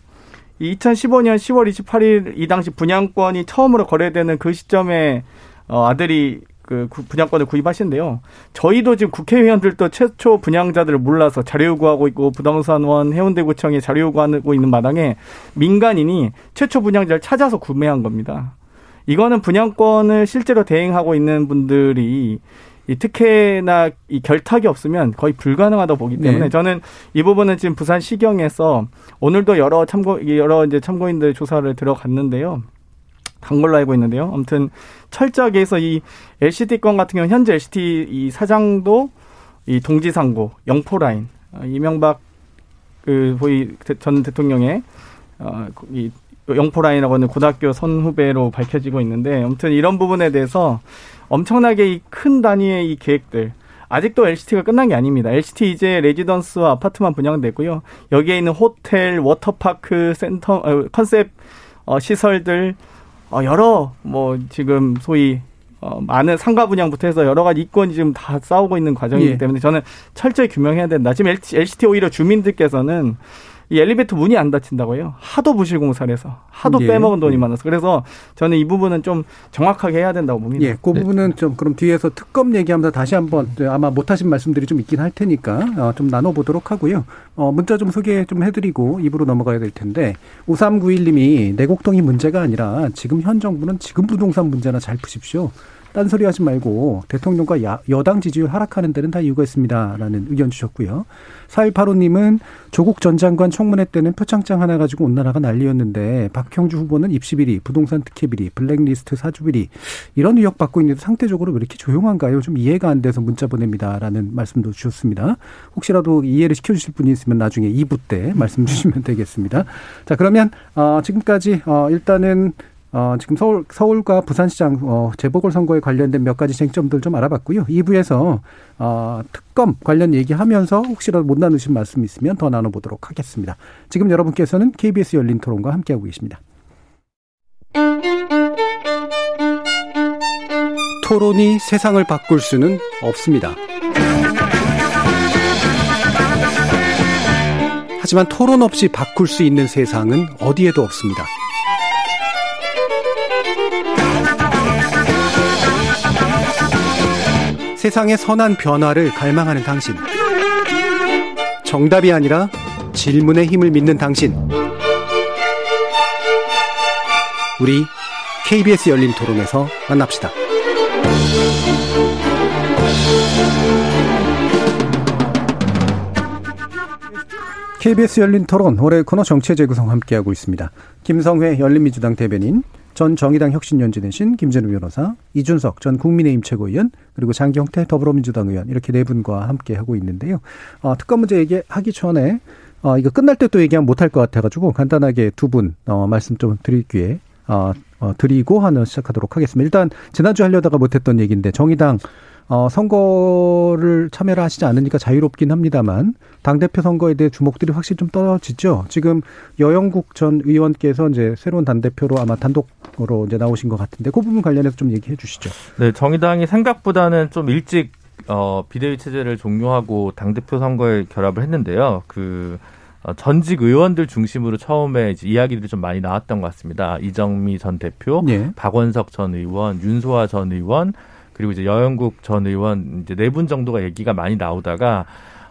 2015년 10월 28일 이 당시 분양권이 처음으로 거래되는 그 시점에 어, 아들이 그 분양권을 구입하신데요. 저희도 지금 국회의원들도 최초 분양자들을 몰라서 자료 요구하고 있고 부동산원 해운대구청에 자료 요구하고 있는 마당에 민간인이 최초 분양자를 찾아서 구매한 겁니다. 이거는 분양권을 실제로 대행하고 있는 분들이 이 특혜나 이 결탁이 없으면 거의 불가능하다 고 보기 때문에 네. 저는 이 부분은 지금 부산 시경에서 오늘도 여러 참고 여러 이제 참고인들 조사를 들어갔는데요. 간 걸로 알고 있는데요. 아무튼 철저하게 해서 이 LCT 건 같은 경우 현재 LCT 이 사장도 이 동지상고 영포 라인 어, 이명박 그 보이 전 대통령의 어이 영포 라인이라고 하는 고등학교 선후배로 밝혀지고 있는데 아무튼 이런 부분에 대해서 엄청나게 이 큰 단위의 이 계획들 아직도 LCT가 끝난 게 아닙니다. LCT 이제 레지던스와 아파트만 분양되고요. 여기에 있는 호텔, 워터파크, 센터, 어, 컨셉 어, 시설들 어, 여러 뭐 지금 소위 어, 많은 상가 분양부터 해서 여러 가지 이권이 지금 다 싸우고 있는 과정이기 예. 때문에 저는 철저히 규명해야 된다. 지금 LCT 오히려 주민들께서는 이 엘리베이터 문이 안 닫힌다고 해요. 하도 부실 공사를 해서 하도 예. 빼먹은 돈이 예. 많아서 그래서 저는 이 부분은 좀 정확하게 해야 된다고 봅니다. 예, 그 네. 부분은 좀 그럼 뒤에서 특검 얘기하면서 다시 한번 아마 못하신 말씀들이 좀 있긴 할 테니까 어, 좀 나눠보도록 하고요. 어, 문자 좀 소개 좀 해드리고 입으로 넘어가야 될 텐데 5391님이 내곡동이 문제가 아니라 지금 현 정부는 지금 부동산 문제나 잘 푸십시오. 딴소리 하지 말고 대통령과 야, 여당 지지율 하락하는 데는 다 이유가 있습니다라는 의견 주셨고요. 4185님은 조국 전 장관 청문회 때는 표창장 하나 가지고 온 나라가 난리였는데 박형주 후보는 입시 비리, 부동산 특혜 비리, 블랙리스트 사주 비리 이런 의혹 받고 있는데 상대적으로 왜 이렇게 조용한가요? 좀 이해가 안 돼서 문자 보냅니다라는 말씀도 주셨습니다. 혹시라도 이해를 시켜주실 분이 있으면 나중에 2부 때 말씀 주시면 되겠습니다. 자 그러면 어, 지금까지 어, 일단은 어, 지금 서울, 서울과 부산시장, 어, 재보궐선거에 관련된 몇 가지 쟁점들 좀 알아봤고요. 2부에서, 어, 특검 관련 얘기하면서 혹시라도 못 나누신 말씀 있으면 더 나눠보도록 하겠습니다. 지금 여러분께서는 KBS 열린 토론과 함께하고 계십니다. 토론이 세상을 바꿀 수는 없습니다. 하지만 토론 없이 바꿀 수 있는 세상은 어디에도 없습니다. 세상의 선한 변화를 갈망하는 당신. 정답이 아니라 질문의 힘을 믿는 당신. 우리 KBS 열린 토론에서 만납시다. KBS 열린 토론 올해 코너 정치의 재구성 함께하고 있습니다. 김성회 열린민주당 대변인, 전 정의당 혁신연진의신 김재우 변호사, 이준석 전 국민의힘 최고위원, 그리고 장경태 더불어민주당 의원 이렇게 네 분과 함께 하고 있는데요. 어, 특검 문제 얘기하기 전에 어, 이거 끝날 때 또 얘기하면 못할 것 같아가지고 간단하게 두 분 어, 말씀 좀 드릴 기회 어, 어, 드리고 하는 시작하도록 하겠습니다. 일단 지난주 하려다가 못했던 얘기인데 정의당 어, 선거를 참여를 하시지 않으니까 자유롭긴 합니다만 당대표 선거에 대해 주목들이 확실히 좀 떨어지죠. 지금 여영국 전 의원께서 이제 새로운 당대표로 아마 단독으로 이제 나오신 것 같은데 그 부분 관련해서 좀 얘기해 주시죠. 네, 정의당이 생각보다는 좀 일찍 어, 비대위 체제를 종료하고 당대표 선거에 결합을 했는데요. 그 어, 전직 의원들 중심으로 처음에 이제 이야기들이 좀 많이 나왔던 것 같습니다. 이정미 전 대표, 네. 박원석 전 의원, 윤소아 전 의원, 그리고 이제 여영국 전 의원 이제 네 분 정도가 얘기가 많이 나오다가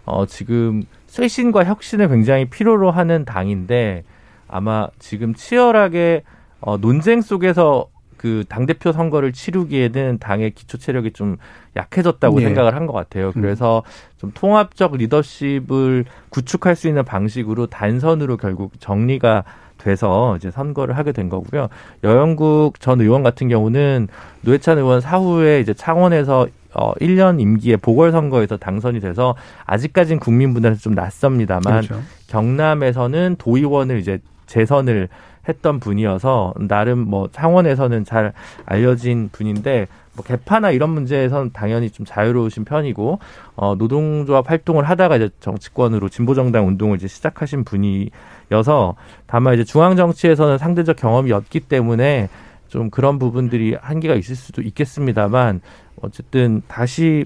어 지금 쇄신과 혁신을 굉장히 필요로 하는 당인데 아마 지금 치열하게 어 논쟁 속에서 그 당 대표 선거를 치르기에는 당의 기초 체력이 좀 약해졌다고 네. 생각을 한 것 같아요. 음. 그래서 좀 통합적 리더십을 구축할 수 있는 방식으로 단선으로 결국 정리가 돼서 이제 선거를 하게 된 거고요. 여영국 전 의원 같은 경우는 노회찬 의원 사후에 이제 창원에서 어 1년 임기의 보궐선거에서 당선이 돼서 아직까진 국민분들한테 좀 낯섭니다만 그렇죠. 경남에서는 도의원을 이제 재선을 했던 분이어서 나름 뭐 창원에서는 잘 알려진 분인데 뭐 개파나 이런 문제에서는 당연히 좀 자유로우신 편이고 어 노동조합 활동을 하다가 이제 정치권으로 진보정당 운동을 이제 시작하신 분이 여서 다만 이제 중앙 정치에서는 상대적 경험이 었기 때문에 좀 그런 부분들이 한계가 있을 수도 있겠습니다만 어쨌든 다시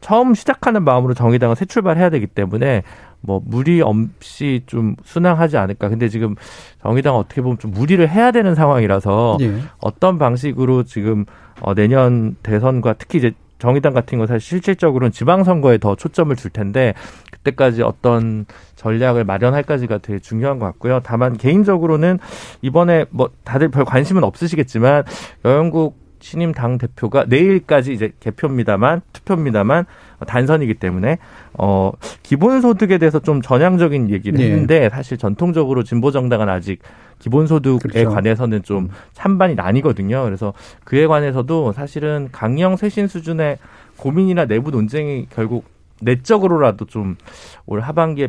처음 시작하는 마음으로 정의당은 새 출발해야 되기 때문에 뭐 무리 없이 좀 순항하지 않을까. 근데 지금 정의당 어떻게 보면 좀 무리를 해야 되는 상황이라서 예. 어떤 방식으로 지금 어 내년 대선과 특히 이제 정의당 같은 거 사실 실질적으로는 지방선거에 더 초점을 줄 텐데 그때까지 어떤 전략을 마련할까지가 되게 중요한 것 같고요. 다만 개인적으로는 이번에 뭐 다들 별 관심은 없으시겠지만 여영국 신임 당 대표가 내일까지 이제 개표입니다만 투표입니다만 단선이기 때문에 어 기본소득에 대해서 좀 전향적인 얘기를 네. 했는데 사실 전통적으로 진보 정당은 아직 기본소득에 그렇죠. 관해서는 좀 음. 찬반이 나뉘거든요. 그래서 그에 관해서도 사실은 강령 쇄신 수준의 고민이나 내부 논쟁이 결국 내적으로라도 좀 올 하반기에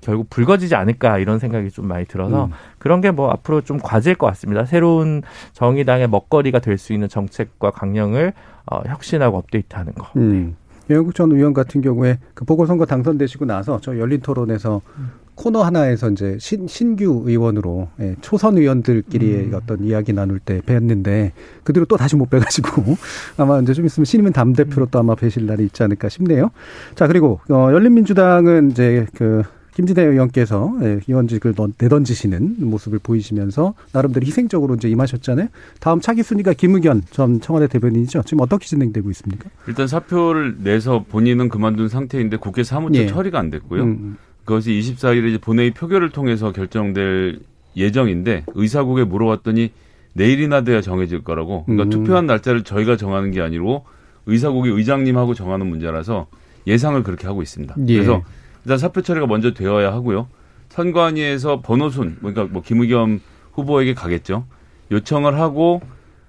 결국 불거지지 않을까 이런 생각이 좀 많이 들어서 음. 그런 게 뭐 앞으로 좀 과제일 것 같습니다. 새로운 정의당의 먹거리가 될 수 있는 정책과 강령을 어, 혁신하고 업데이트하는 거. 음. 영국 전 의원 같은 경우에 그 보궐선거 당선되시고 나서 저 열린 토론에서 음. 코너 하나에서 이제 신, 신규 의원으로 예, 초선 의원들끼리의 음. 어떤 이야기 나눌 때 뵀는데 그 뒤로 또 다시 못 뵈가지고 아마 이제 좀 있으면 신임은 담대표로 또 아마 뵈실 날이 있지 않을까 싶네요. 자 그리고 어, 열린민주당은 이제 그 김진애 의원께서 예, 의원직을 내던지시는 모습을 보이시면서 나름대로 희생적으로 이제 임하셨잖아요. 다음 차기 순위가 김의견 전 청와대 대변인이죠. 지금 어떻게 진행되고 있습니까? 일단 사표를 내서 본인은 그만둔 상태인데 국회 사무처 예. 처리가 안 됐고요. 음. 음. 그것이 24일에 본회의 표결을 통해서 결정될 예정인데 의사국에 물어봤더니 내일이나 돼야 정해질 거라고. 그러니까 음. 투표한 날짜를 저희가 정하는 게 아니고 의사국의 의장님하고 정하는 문제라서 예상을 그렇게 하고 있습니다. 예. 그래서 일단 사표 처리가 먼저 되어야 하고요. 선관위에서 번호순, 그러니까 뭐 김의겸 후보에게 가겠죠. 요청을 하고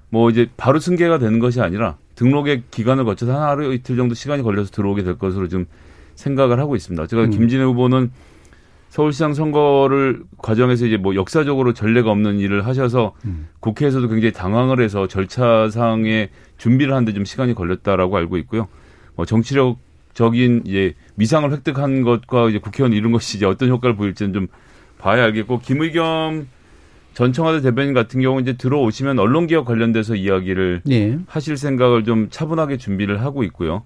뭐 이제 바로 승계가 되는 것이 아니라 등록의 기간을 거쳐서 한 하루 이틀 정도 시간이 걸려서 들어오게 될 것으로 좀 생각을 하고 있습니다. 제가 음. 김진애 후보는 서울시장 선거를 과정에서 이제 뭐 역사적으로 전례가 없는 일을 하셔서 음. 국회에서도 굉장히 당황을 해서 절차상의 준비를 하는데 좀 시간이 걸렸다라고 알고 있고요. 뭐 정치력적인 이제 미상을 획득한 것과 이제 국회의원 이런 것이 이제 어떤 효과를 보일지는 좀 봐야 알겠고 김의겸 전 청와대 대변인 같은 경우 이제 들어오시면 언론개혁 관련돼서 이야기를 네. 하실 생각을 좀 차분하게 준비를 하고 있고요.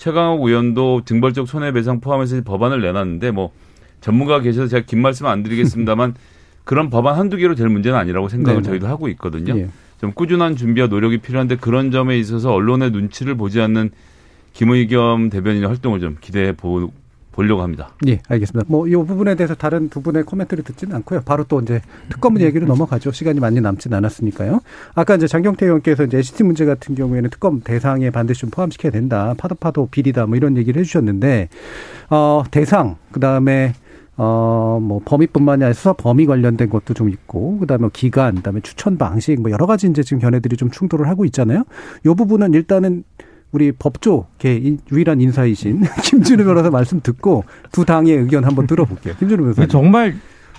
최강욱 의원도 등벌적 손해배상 포함해서 법안을 내놨는데 뭐 전문가가 계셔서 제가 긴 말씀 안 드리겠습니다만 그런 법안 한두 개로 될 문제는 아니라고 생각을 네네. 저희도 하고 있거든요. 예. 좀 꾸준한 준비와 노력이 필요한데 그런 점에 있어서 언론의 눈치를 보지 않는 김의겸 대변인의 활동을 좀 기대해 보, 보려고 합니다. 예, 알겠습니다. 뭐 이 부분에 대해서 다른 두 분의 코멘트를 듣지는 않고요. 바로 또 이제 특검 얘기로 넘어가죠. 시간이 많이 남지는 않았으니까요. 아까 이제 장경태 의원께서 이제 NCT 문제 같은 경우에는 특검 대상에 반드시 좀 포함시켜야 된다. 파도 파도 비리다. 뭐 이런 얘기를 해주셨는데 어 대상 그 다음에 어, 뭐, 범위뿐만이 아니라 수사 범위 관련된 것도 좀 있고, 그 다음에 기간, 그 다음에 추천 방식, 뭐, 여러 가지 이제 지금 견해들이 좀 충돌을 하고 있잖아요. 요 부분은 일단은 우리 법조계 유일한 인사이신 김준우 변호사 말씀 듣고 두 당의 의견 한번 들어볼게요. 김준우 변호사. 정말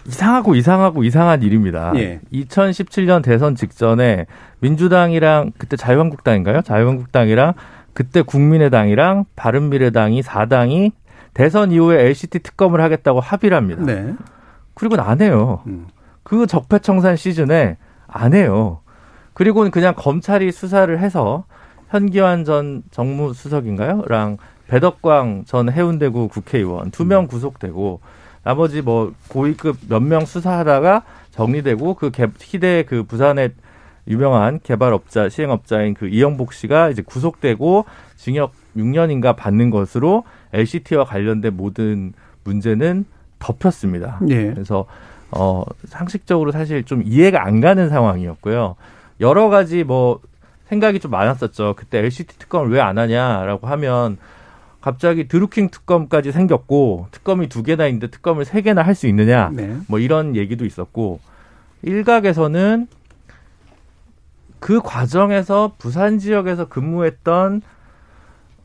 이상하고 이상하고 이상한 일입니다. 예. 2017년 대선 직전에 민주당이랑 그때 자유한국당인가요? 자유한국당이랑 그때 국민의당이랑 바른미래당이 4당이 대선 이후에 LCT 특검을 하겠다고 합의를 합니다. 네. 그리고는 안 해요. 음. 그 적폐청산 시즌에 안 해요. 그리고는 그냥 검찰이 수사를 해서 현기환 전 정무수석인가요? 랑 배덕광 전 해운대구 국회의원 두명 음. 구속되고 나머지 뭐 고위급 몇 명 수사하다가 정리되고 그 희대 그 부산의 유명한 개발업자 시행업자인 그 이영복 씨가 이제 구속되고 징역 6년인가 받는 것으로 LCT와 관련된 모든 문제는 덮였습니다. 예. 그래서 어 상식적으로 사실 좀 이해가 안 가는 상황이었고요. 여러 가지 뭐 생각이 좀 많았었죠. 그때 LCT 특검을 왜 안 하냐라고 하면 갑자기 드루킹 특검까지 생겼고 특검이 두 개나 있는데 특검을 세 개나 할 수 있느냐 네. 뭐 이런 얘기도 있었고 일각에서는 그 과정에서 부산 지역에서 근무했던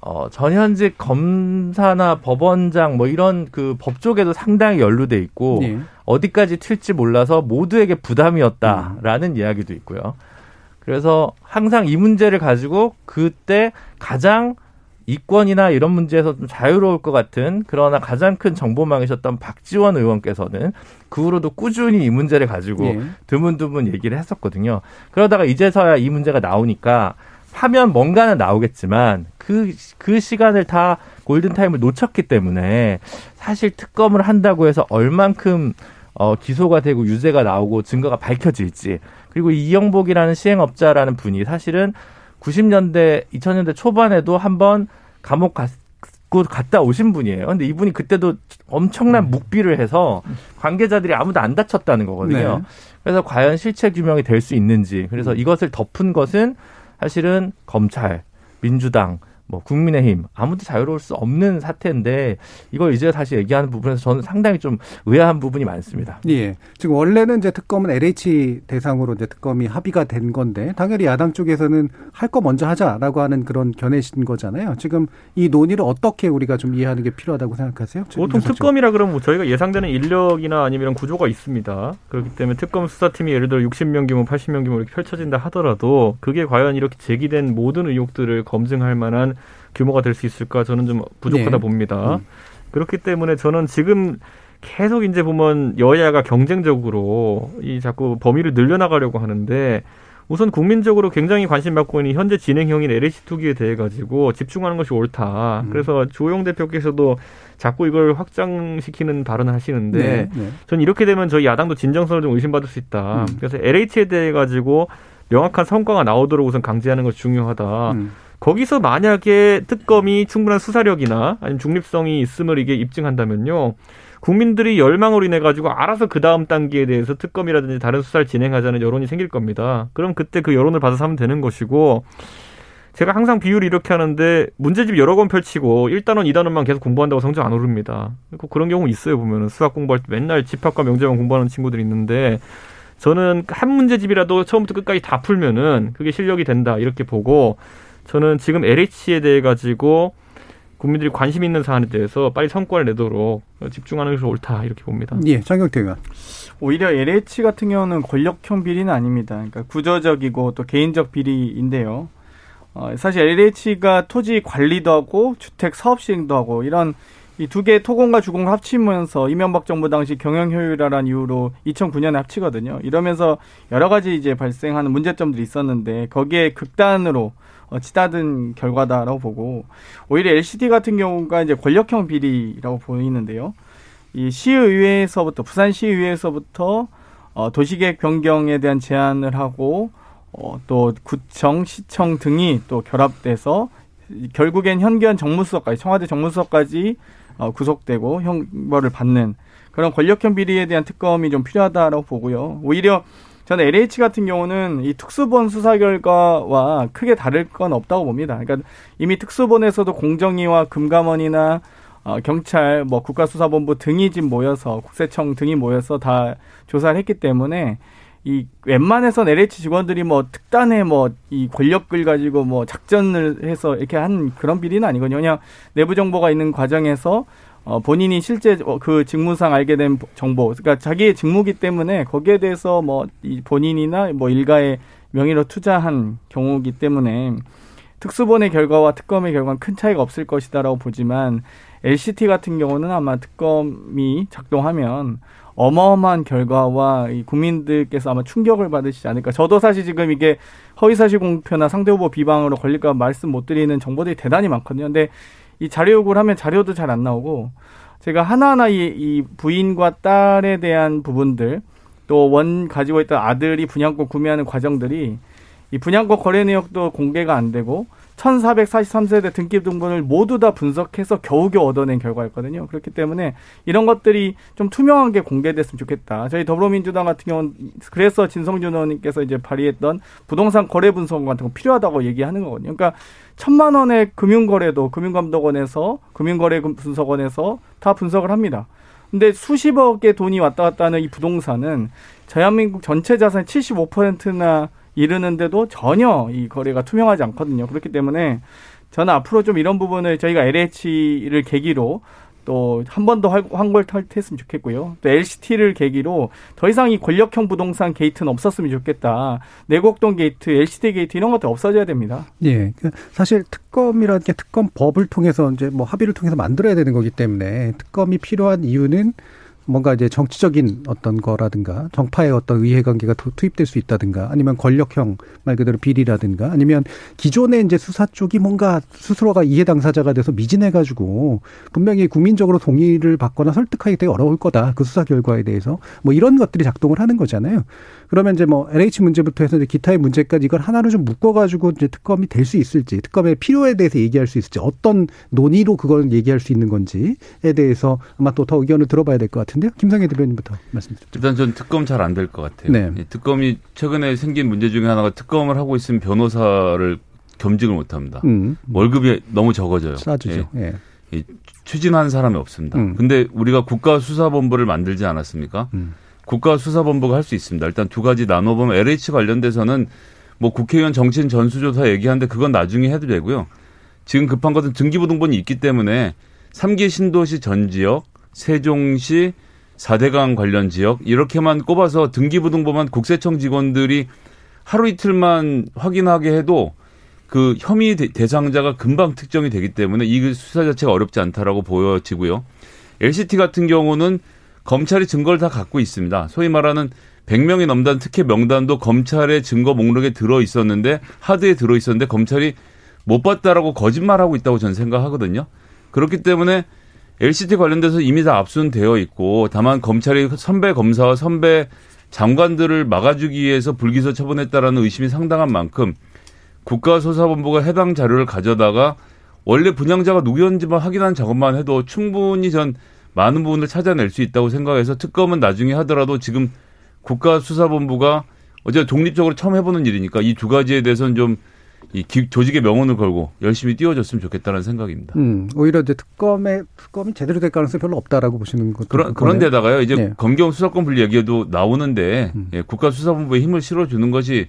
어, 전현직 검사나 법원장 뭐 이런 그 법조계도 상당히 연루돼 있고 네. 어디까지 튈지 몰라서 모두에게 부담이었다라는 음. 이야기도 있고요. 그래서 항상 이 문제를 가지고 그때 가장 이권이나 이런 문제에서 좀 자유로울 것 같은 그러나 가장 큰 정보망이셨던 박지원 의원께서는 그 후로도 꾸준히 이 문제를 가지고 예. 드문드문 얘기를 했었거든요. 그러다가 이제서야 이 문제가 나오니까 하면 뭔가는 나오겠지만 그, 그 시간을 다 골든타임을 놓쳤기 때문에 사실 특검을 한다고 해서 얼만큼 어, 기소가 되고 유죄가 나오고 증거가 밝혀질지 그리고 이영복이라는 시행업자라는 분이 사실은 90년대, 2000년대 초반에도 한번 감옥 갔고 갔다 오신 분이에요. 근데 이분이 그때도 엄청난 음. 묵비를 해서 관계자들이 아무도 안 다쳤다는 거거든요. 네. 그래서 과연 실체 규명이 될 수 있는지. 그래서 음. 이것을 덮은 것은 사실은 검찰, 민주당, 뭐 국민의힘 아무도 자유로울 수 없는 사태인데 이걸 이제 다시 얘기하는 부분에서 저는 상당히 좀 의아한 부분이 많습니다. 예. 지금 원래는 이제 특검은 LH 대상으로 이제 특검이 합의가 된 건데 당연히 야당 쪽에서는 할 거 먼저 하자라고 하는 그런 견해신 거잖아요. 지금 이 논의를 어떻게 우리가 좀 이해하는 게 필요하다고 생각하세요? 보통 특검이라 그러면 뭐 저희가 예상되는 인력이나 아니면 구조가 있습니다. 그렇기 때문에 특검 수사팀이 예를 들어 60명 규모, 80명 규모 이렇게 펼쳐진다 하더라도 그게 과연 이렇게 제기된 모든 의혹들을 검증할 만한 규모가 될 수 있을까 저는 좀 부족하다 네. 봅니다. 음. 그렇기 때문에 저는 지금 계속 이제 보면 여야가 경쟁적으로 이 자꾸 범위를 늘려나가려고 하는데 우선 국민적으로 굉장히 관심 받고 있는 현재 진행형인 LH 투기에 대해 가지고 집중하는 것이 옳다. 음. 그래서 조영 대표께서도 자꾸 이걸 확장시키는 발언을 하시는데 네, 네. 전 이렇게 되면 저희 야당도 진정성을 좀 의심받을 수 있다. 음. 그래서 LH에 대해 가지고 명확한 성과가 나오도록 우선 강제하는 것이 중요하다. 음. 거기서 만약에 특검이 충분한 수사력이나 아니면 중립성이 있음을 이게 입증한다면요. 국민들이 열망으로 인해 가지고 알아서 그 다음 단계에 대해서 특검이라든지 다른 수사를 진행하자는 여론이 생길 겁니다. 그럼 그때 그 여론을 받아서 하면 되는 것이고 제가 항상 비율을 이렇게 하는데 문제집 여러 권 펼치고 1단원, 2단원만 계속 공부한다고 성적 안 오릅니다. 그런 경우 있어요 보면은 수학 공부할 때 맨날 집합과 명제만 공부하는 친구들이 있는데 저는 한 문제집이라도 처음부터 끝까지 다 풀면은 그게 실력이 된다 이렇게 보고 저는 지금 LH에 대해 가지고 국민들이 관심 있는 사안에 대해서 빨리 성과를 내도록 집중하는 것이 옳다 이렇게 봅니다. 예, 장경태 의원. 오히려 LH 같은 경우는 권력형 비리는 아닙니다. 그러니까 구조적이고 또 개인적 비리인데요. 어, 사실 LH가 토지 관리도 하고 주택 사업 시행도 하고 이런 이 두 개의 토공과 주공을 합치면서 이명박 정부 당시 경영 효율화란 이유로 2009년에 합치거든요. 이러면서 여러 가지 이제 발생하는 문제점들이 있었는데 거기에 극단으로 어, 치닫은 결과다라고 보고 오히려 LCD 같은 경우가 이제 권력형 비리라고 보이는데요. 이 시의회에서부터 부산 시의회에서부터 어, 도시계획 변경에 대한 제안을 하고 어, 또 구청, 시청 등이 또 결합돼서 결국엔 현기현 정무수석까지 청와대 정무수석까지 어, 구속되고 형벌을 받는 그런 권력형 비리에 대한 특검이 좀 필요하다라고 보고요. 오히려 저는 LH 같은 경우는 이 특수본 수사 결과와 크게 다를 건 없다고 봅니다. 그러니까 이미 특수본에서도 공정위와 금감원이나 어, 경찰, 뭐 국가수사본부 등이 지금 모여서 국세청 등이 모여서 다 조사를 했기 때문에 이 웬만해선 LH 직원들이 뭐 특단의 뭐 이 권력을 가지고 뭐 작전을 해서 이렇게 한 그런 비리는 아니거든요. 그냥 내부 정보가 있는 과정에서 어, 본인이 실제 어, 그 직무상 알게 된 정보, 그러니까 자기의 직무기 때문에 거기에 대해서 뭐이 본인이나 뭐 일가의 명의로 투자한 경우기 때문에 특수본의 결과와 특검의 결과는 큰 차이가 없을 것이다라고 보지만 LCT 같은 경우는 아마 특검이 작동하면 어마어마한 결과와 이 국민들께서 아마 충격을 받으시지 않을까. 저도 사실 지금 이게 허위사실 공표나 상대 후보 비방으로 걸릴까 말씀 못 드리는 정보들이 대단히 많거든요. 근데 이 자료 요구를 하면 자료도 잘 안 나오고 제가 하나하나 이, 이 부인과 딸에 대한 부분들 또 원 가지고 있던 아들이 분양권 구매하는 과정들이 이 분양권 거래 내역도 공개가 안 되고 1443세대 등기 등본을 모두 다 분석해서 겨우겨우 얻어낸 결과였거든요. 그렇기 때문에 이런 것들이 좀 투명한 게 공개됐으면 좋겠다. 저희 더불어민주당 같은 경우는 그래서 진성준 의원님께서 이제 발의했던 부동산 거래 분석 같은 거 필요하다고 얘기하는 거거든요. 그러니까 천만 원의 금융거래도 금융감독원에서 금융거래 분석원에서 다 분석을 합니다. 근데 수십억의 돈이 왔다 갔다 하는 이 부동산은 대한민국 전체 자산의 75%나 이르는데도 전혀 이 거래가 투명하지 않거든요. 그렇기 때문에 저는 앞으로 좀 이런 부분을 저희가 LH를 계기로 또 한 번 더 환골탈태했으면 좋겠고요. 또 LCT를 계기로 더 이상 이 권력형 부동산 게이트는 없었으면 좋겠다. 내곡동 게이트, LCT 게이트 이런 것들 없어져야 됩니다. 예. 그 사실 특검이라는 게 특검법을 통해서 이제 뭐 합의를 통해서 만들어야 되는 거기 때문에 특검이 필요한 이유는 뭔가 이제 정치적인 어떤 거라든가 정파의 어떤 이해관계가 투입될 수 있다든가 아니면 권력형 말 그대로 비리라든가 아니면 기존의 이제 수사 쪽이 뭔가 스스로가 이해 당사자가 돼서 미진해 가지고 분명히 국민적으로 동의를 받거나 설득하기 되게 어려울 거다. 그 수사 결과에 대해서. 뭐 이런 것들이 작동을 하는 거잖아요. 그러면 이제 뭐 LH 문제부터 해서 이제 기타의 문제까지 이걸 하나로 좀 묶어 가지고 이제 특검이 될 수 있을지 특검의 필요에 대해서 얘기할 수 있을지 어떤 논의로 그걸 얘기할 수 있는 건지에 대해서 아마 또 더 의견을 들어봐야 될 것 같 은데요. 김성애 대변인부터 말씀 드리죠. 일단 전 특검 잘 안 될 것 같아요. 네. 특검이 최근에 생긴 문제 중에 하나가 특검을 하고 있으면 변호사를 겸직을 못 합니다. 음. 월급이 너무 적어져요. 싸주죠. 예. 예. 추진하는 사람이 없습니다. 음. 근데 우리가 국가수사본부를 만들지 않았습니까? 음. 국가수사본부가 할 수 있습니다. 일단 두 가지 나눠보면 LH 관련돼서는 뭐 국회의원 정치인 전수조사 얘기하는데 그건 나중에 해도 되고요. 지금 급한 것은 등기부등본이 있기 때문에 3기 신도시 전 지역, 세종시, 4대강 관련 지역 이렇게만 꼽아서 등기부등본만 국세청 직원들이 하루 이틀만 확인하게 해도 그 혐의 대상자가 금방 특정이 되기 때문에 이 수사 자체가 어렵지 않다라고 보여지고요. LCT 같은 경우는 검찰이 증거를 다 갖고 있습니다. 소위 말하는 100명이 넘는 특혜 명단도 검찰의 증거 목록에 들어 있었는데 하드에 들어 있었는데 검찰이 못 봤다라고 거짓말하고 있다고 저는 생각하거든요. 그렇기 때문에 LCT 관련돼서 이미 다 압수되어 있고 다만 검찰이 선배 검사와 선배 장관들을 막아주기 위해서 불기소 처분했다라는 의심이 상당한 만큼 국가수사본부가 해당 자료를 가져다가 원래 분양자가 누구였는지만 확인한 작업만 해도 충분히 전 많은 부분을 찾아낼 수 있다고 생각해서 특검은 나중에 하더라도 지금 국가수사본부가 어제 독립적으로 처음 해보는 일이니까 이 두 가지에 대해서는 좀 이 조직의 명언을 걸고 열심히 띄워줬으면 좋겠다는 생각입니다. 음, 오히려 이제 특검의 특검이 제대로 될 가능성이 별로 없다라고 보시는 것도 그런 그런 데다가요 이제 네. 검경 수사권 분리 얘기도 나오는데 음. 예, 국가수사본부에 힘을 실어주는 것이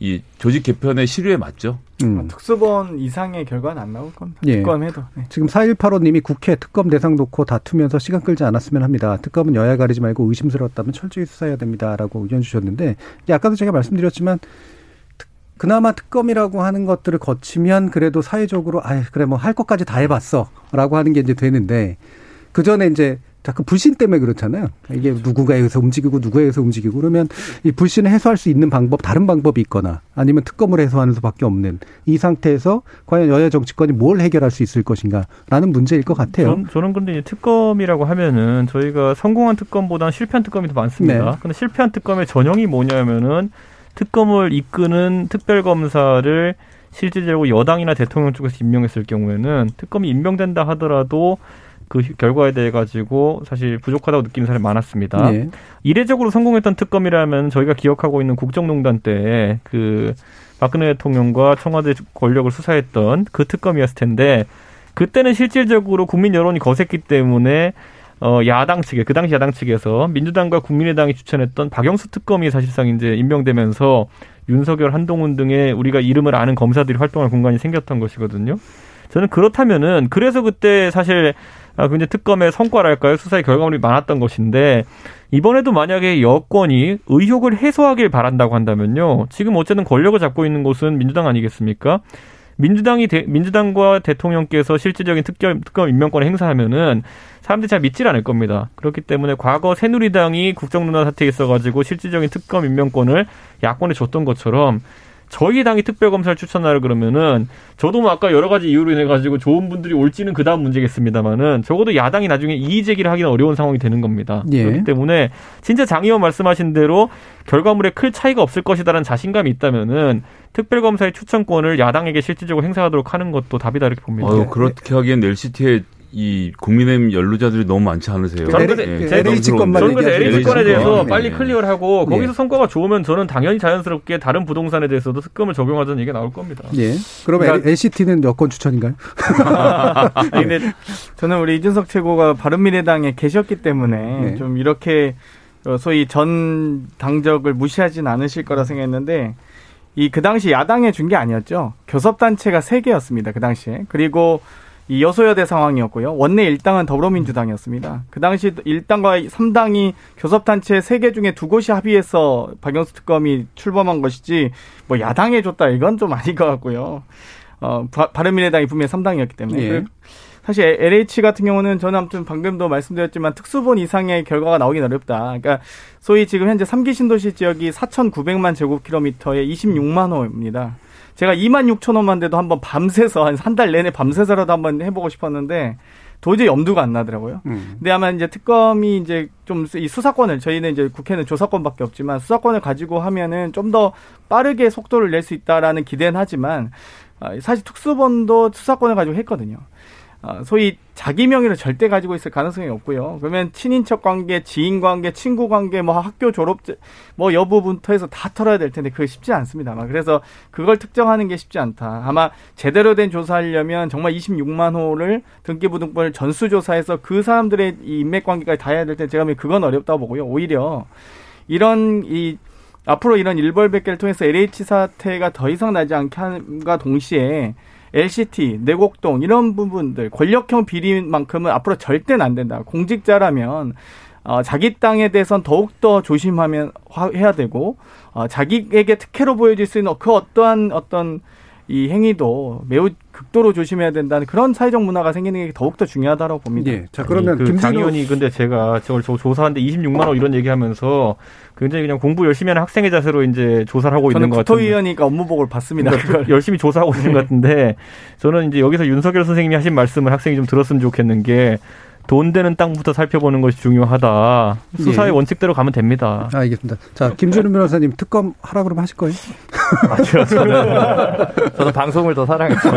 이 조직 개편의 시류에 맞죠. 음. 아, 특수본 이상의 결과는 안 나올 겁니다. 예. 특검해도. 네. 지금 4185님이 국회 특검 대상 놓고 다투면서 시간 끌지 않았으면 합니다. 특검은 여야 가리지 말고 의심스러웠다면 철저히 수사해야 됩니다라고 의견 주셨는데 아까도 제가 말씀드렸지만 그나마 특검이라고 하는 것들을 거치면 그래도 사회적으로 아 그래 뭐 할 것까지 다 해봤어라고 하는 게 이제 되는데 그 전에 이제 자꾸 불신 때문에 그렇잖아요. 이게 누구가 의해서 움직이고 누구에 의해서 움직이고 그러면 이 불신을 해소할 수 있는 방법 다른 방법이 있거나 아니면 특검을 해소하는 수밖에 없는 이 상태에서 과연 여야 정치권이 뭘 해결할 수 있을 것인가라는 문제일 것 같아요. 저는, 저는 근데 특검이라고 하면은 저희가 성공한 특검보다는 실패한 특검이 더 많습니다. 네. 근데 실패한 특검의 전형이 뭐냐면은 특검을 이끄는 특별검사를 실질적으로 여당이나 대통령 쪽에서 임명했을 경우에는 특검이 임명된다 하더라도 그 결과에 대해 가지고 사실 부족하다고 느끼는 사람이 많았습니다. 네. 이례적으로 성공했던 특검이라면 저희가 기억하고 있는 국정농단 때 그 박근혜 대통령과 청와대 권력을 수사했던 그 특검이었을 텐데 그때는 실질적으로 국민 여론이 거셌기 때문에 어 야당 측에 그 당시 야당 측에서 민주당과 국민의당이 추천했던 박영수 특검이 사실상 이제 임명되면서 윤석열, 한동훈 등의 우리가 이름을 아는 검사들이 활동할 공간이 생겼던 것이거든요. 저는 그렇다면은 그래서 그때 사실 아, 굉장히 특검의 성과랄까요? 수사의 결과물이 많았던 것인데 이번에도 만약에 여권이 의혹을 해소하길 바란다고 한다면요. 지금 어쨌든 권력을 잡고 있는 곳은 민주당 아니겠습니까? 민주당이 대, 민주당과 대통령께서 실질적인 특검, 특검 임명권을 행사하면은 사람들이 잘 믿질 않을 겁니다. 그렇기 때문에 과거 새누리당이 국정농단 사태에 있어가지고 실질적인 특검 임명권을 야권에 줬던 것처럼 저희 당이 특별검사를 추천하려 그러면은 저도 뭐 아까 여러 가지 이유로 인해 가지고 좋은 분들이 올지는 그 다음 문제겠습니다만은 적어도 야당이 나중에 이의 제기를 하기는 어려운 상황이 되는 겁니다. 예. 그렇기 때문에 진짜 장 의원 말씀하신 대로 결과물에 클 차이가 없을 것이다라는 자신감이 있다면은 특별검사의 추천권을 야당에게 실질적으로 행사하도록 하는 것도 답이다 이렇게 봅니다. 아유, 그렇게 하기엔 LCT의 이 국민의힘 연루자들이 너무 많지 않으세요? 저는 그 네. LH건만 저는 그래서 LH건에 대해서 네. 빨리 클리어를 하고 네. 거기서 성과가 좋으면 저는 당연히 자연스럽게 다른 부동산에 대해서도 특검을 적용하자는 얘기가 나올 겁니다. 예. 그럼 그러니까, LCT는 여권 추천인가요? 아니, 근데 저는 우리 이준석 최고가 바른미래당에 계셨기 때문에 네. 좀 이렇게 소위 전 당적을 무시하진 않으실 거라 생각했는데 이 그 당시 야당에 준 게 아니었죠. 교섭단체가 세 개였습니다. 그 당시에. 그리고 이 여소여대 상황이었고요. 원내 일당은 더불어민주당이었습니다. 그 당시 일당과 삼당이 교섭단체 세 개 중에 두 곳이 합의해서 박영수 특검이 출범한 것이지 뭐 야당에 줬다 이건 좀 아닌 것 같고요. 어, 바른미래당이 분명히 삼당이었기 때문에. 예. 사실 LH 같은 경우는 저는 아무튼 방금도 말씀드렸지만 특수본 이상의 결과가 나오긴 어렵다. 그러니까 소위 지금 현재 3기 신도시 지역이 4,900만 제곱킬로미터에 26만 호입니다. 제가 2만 6천 원만 돼도 한번 밤새서 한 한 달 내내 밤새서라도 한번 해보고 싶었는데 도저히 염두가 안 나더라고요. 음. 근데 아마 이제 특검이 이제 좀 이 수사권을 저희는 이제 국회는 조사권밖에 없지만 수사권을 가지고 하면은 좀 더 빠르게 속도를 낼 수 있다라는 기대는 하지만 아, 사실 특수본도 수사권을 가지고 했거든요. 어, 소위 자기 명의를 절대 가지고 있을 가능성이 없고요. 그러면 친인척 관계, 지인 관계, 친구 관계, 뭐 학교 졸업 뭐 여부부터 해서 다 털어야 될 텐데 그게 쉽지 않습니다. 그래서 그걸 특정하는 게 쉽지 않다. 아마 제대로 된 조사하려면 정말 26만 호를 등기부등본을 전수조사해서 그 사람들의 이 인맥 관계까지 다 해야 될 텐데 제가 보면 그건 어렵다고 보고요. 오히려 이런 이 앞으로 이런 일벌백계를 통해서 LH 사태가 더 이상 나지 않게 함과 동시에 LCT, 내곡동 이런 부분들 권력형 비리만큼은 앞으로 절대는 안 된다. 공직자라면 어, 자기 땅에 대해서는 더욱더 조심하면 해야 되고 어, 자기에게 특혜로 보여질 수 있는 그 어떠한 어떤 이 행위도 매우 극도로 조심해야 된다는 그런 사회적 문화가 생기는 게 더욱더 중요하다고 봅니다. 예. 자 그러면 그 김진호 의원이 근데 제가 저걸 조사하는데 26만 원 이런 얘기하면서 굉장히 그냥 공부 열심히 하는 학생의 자세로 이제 조사를 하고 있는 것 같은데. 국토위원이니까 업무보고를 받습니다. 그러니까 열심히 조사하고 있는 것 같은데 저는 이제 여기서 윤석열 선생님이 하신 말씀을 학생이 좀 들었으면 좋겠는 게 돈 되는 땅부터 살펴보는 것이 중요하다. 수사의 예. 원칙대로 가면 됩니다. 아, 알겠습니다. 자, 김준우 변호사님 특검 하라 그러면 하실 거예요? 맞죠. 저는, 저는 방송을 더 사랑했죠.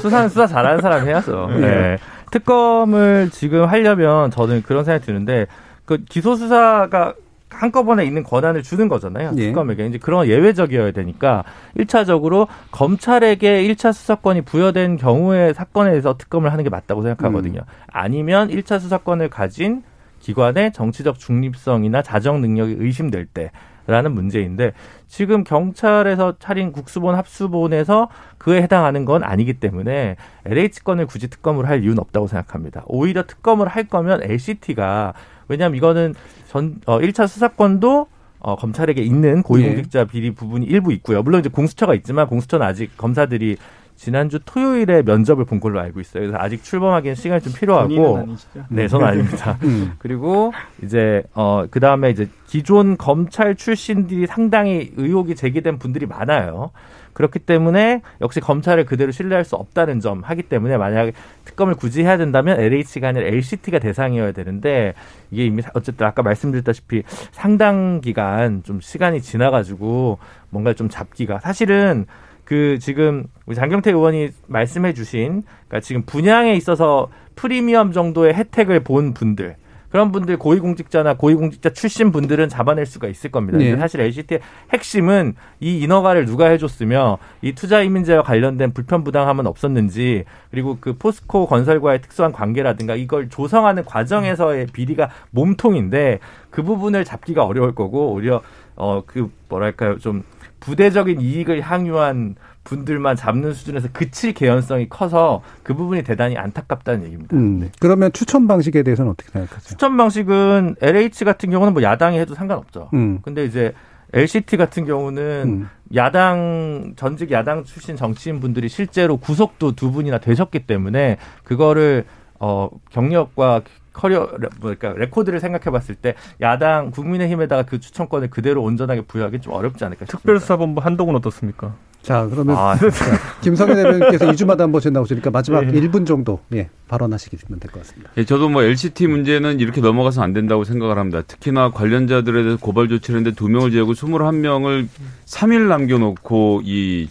수사는 수사 잘하는 사람 해야죠. 네. 네. 특검을 지금 하려면 저는 그런 생각이 드는데 그 기소 수사가 한꺼번에 있는 권한을 주는 거잖아요. 예. 특검에게. 이제 그런 예외적이어야 되니까 1차적으로 검찰에게 1차 수사권이 부여된 경우의 사건에 대해서 특검을 하는 게 맞다고 생각하거든요. 음. 아니면 1차 수사권을 가진 기관의 정치적 중립성이나 자정 능력이 의심될 때 라는 문제인데 지금 경찰에서 차린 국수본 합수본에서 그에 해당하는 건 아니기 때문에 LH 건을 굳이 특검을 할 이유는 없다고 생각합니다. 오히려 특검을 할 거면 LCT가 왜냐하면 이거는 전 어, 1차 수사권도 어, 검찰에게 있는 고위공직자 예. 비리 부분이 일부 있고요. 물론 이제 공수처가 있지만 공수처는 아직 검사들이 지난주 토요일에 면접을 본 걸로 알고 있어요. 그래서 아직 출범하기엔 시간이 좀 필요하고. 네, 저는 아닙니다. 음. 그리고 이제 어 그다음에 이제 기존 검찰 출신들이 상당히 의혹이 제기된 분들이 많아요. 그렇기 때문에 역시 검찰을 그대로 신뢰할 수 없다는 점 하기 때문에 만약에 특검을 굳이 해야 된다면 LH가 아니라 LCT가 대상이어야 되는데 이게 이미 어쨌든 아까 말씀드렸다시피 상당 기간 좀 시간이 지나가지고 뭔가 좀 잡기가 사실은 그 지금 우리 장경태 의원이 말씀해 주신 그러니까 지금 분양에 있어서 프리미엄 정도의 혜택을 본 분들 그런 분들 고위공직자나 고위공직자 출신 분들은 잡아낼 수가 있을 겁니다. 네. 사실 LCT의 핵심은 이 인허가를 누가 해줬으며 이 투자 이민제와 관련된 불편 부당함은 없었는지 그리고 그 포스코 건설과의 특수한 관계라든가 이걸 조성하는 과정에서의 비리가 몸통인데 그 부분을 잡기가 어려울 거고 오히려 어 그 뭐랄까요 좀 부대적인 이익을 향유한 분들만 잡는 수준에서 그칠 개연성이 커서 그 부분이 대단히 안타깝다는 얘기입니다. 음, 네. 그러면 추천 방식에 대해서는 어떻게 생각하세요? 추천 방식은 LH 같은 경우는 뭐 야당이 해도 상관없죠. 음. 근데 이제 LCT 같은 경우는 음. 야당 전직 야당 출신 정치인 분들이 실제로 구속도 두 분이나 되셨기 때문에 그거를 어 경력과 커리어 뭐랄까 레코드를 생각해 봤을 때 야당 국민의힘에다가 그 추천권을 그대로 온전하게 부여하기 좀 어렵지 않을까 싶습니다. 특별수사본부 한동훈 어떻습니까? 자, 그러면 아, 김성현 대변인께서 2주마다 한 번씩 나오시니까 마지막 네. 1분 정도 예, 발언하시면 될 것 같습니다. 예, 저도 뭐 LCT 문제는 이렇게 넘어가서 안 된다고 생각을 합니다. 특히나 관련자들에 대해서 고발 조치를 했는데 2명을 제외하고 21명을 3일 남겨놓고 이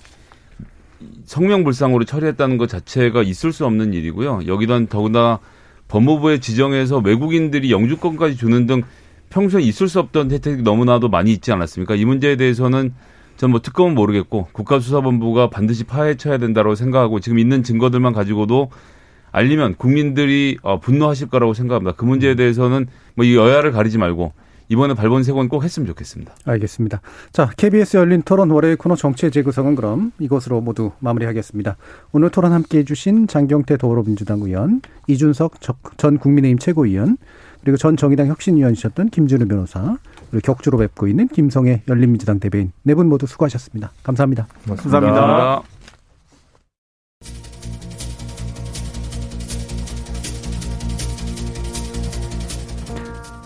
성명불상으로 처리했다는 것 자체가 있을 수 없는 일이고요. 여기다 더구나 법무부의 지정에서 외국인들이 영주권까지 주는 등 평소에 있을 수 없던 혜택이 너무나도 많이 있지 않았습니까? 이 문제에 대해서는 전 뭐 특검은 모르겠고 국가수사본부가 반드시 파헤쳐야 된다고 생각하고 지금 있는 증거들만 가지고도 알리면 국민들이 어, 분노하실 거라고 생각합니다. 그 문제에 대해서는 뭐 이 여야를 가리지 말고 이번에 발본색원 꼭 했으면 좋겠습니다. 알겠습니다. 자, KBS 열린 토론 월요일 코너 정치의 재구성은 그럼 이것으로 모두 마무리하겠습니다. 오늘 토론 함께 해주신 장경태 더불어민주당 의원, 이준석 전 국민의힘 최고위원, 그리고 전 정의당 혁신위원이셨던 김준우 변호사, 그리고 격주로 뵙고 있는 김성애 열린민주당 대변인 네 분 모두 수고하셨습니다. 감사합니다. 고맙습니다. 감사합니다.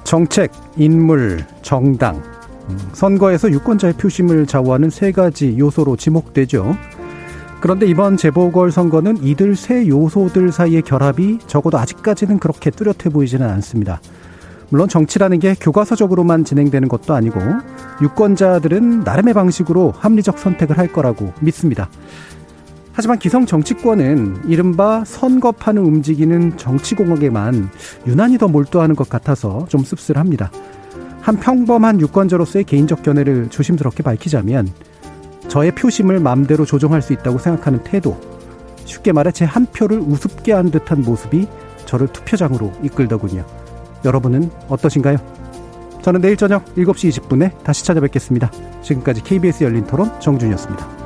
정책, 인물, 정당. 음, 선거에서 유권자의 표심을 좌우하는 세 가지 요소로 지목되죠. 그런데 이번 재보궐 선거는 이들 세 요소들 사이의 결합이 적어도 아직까지는 그렇게 뚜렷해 보이지는 않습니다. 물론 정치라는 게 교과서적으로만 진행되는 것도 아니고 유권자들은 나름의 방식으로 합리적 선택을 할 거라고 믿습니다. 하지만 기성 정치권은 이른바 선거판을 움직이는 정치공학에만 유난히 더 몰두하는 것 같아서 좀 씁쓸합니다. 한 평범한 유권자로서의 개인적 견해를 조심스럽게 밝히자면 저의 표심을 마음대로 조정할 수 있다고 생각하는 태도, 쉽게 말해 제 한 표를 우습게 한 듯한 모습이 저를 투표장으로 이끌더군요. 여러분은 어떠신가요? 저는 내일 저녁 7시 20분에 다시 찾아뵙겠습니다. 지금까지 KBS 열린 토론 정준이었습니다.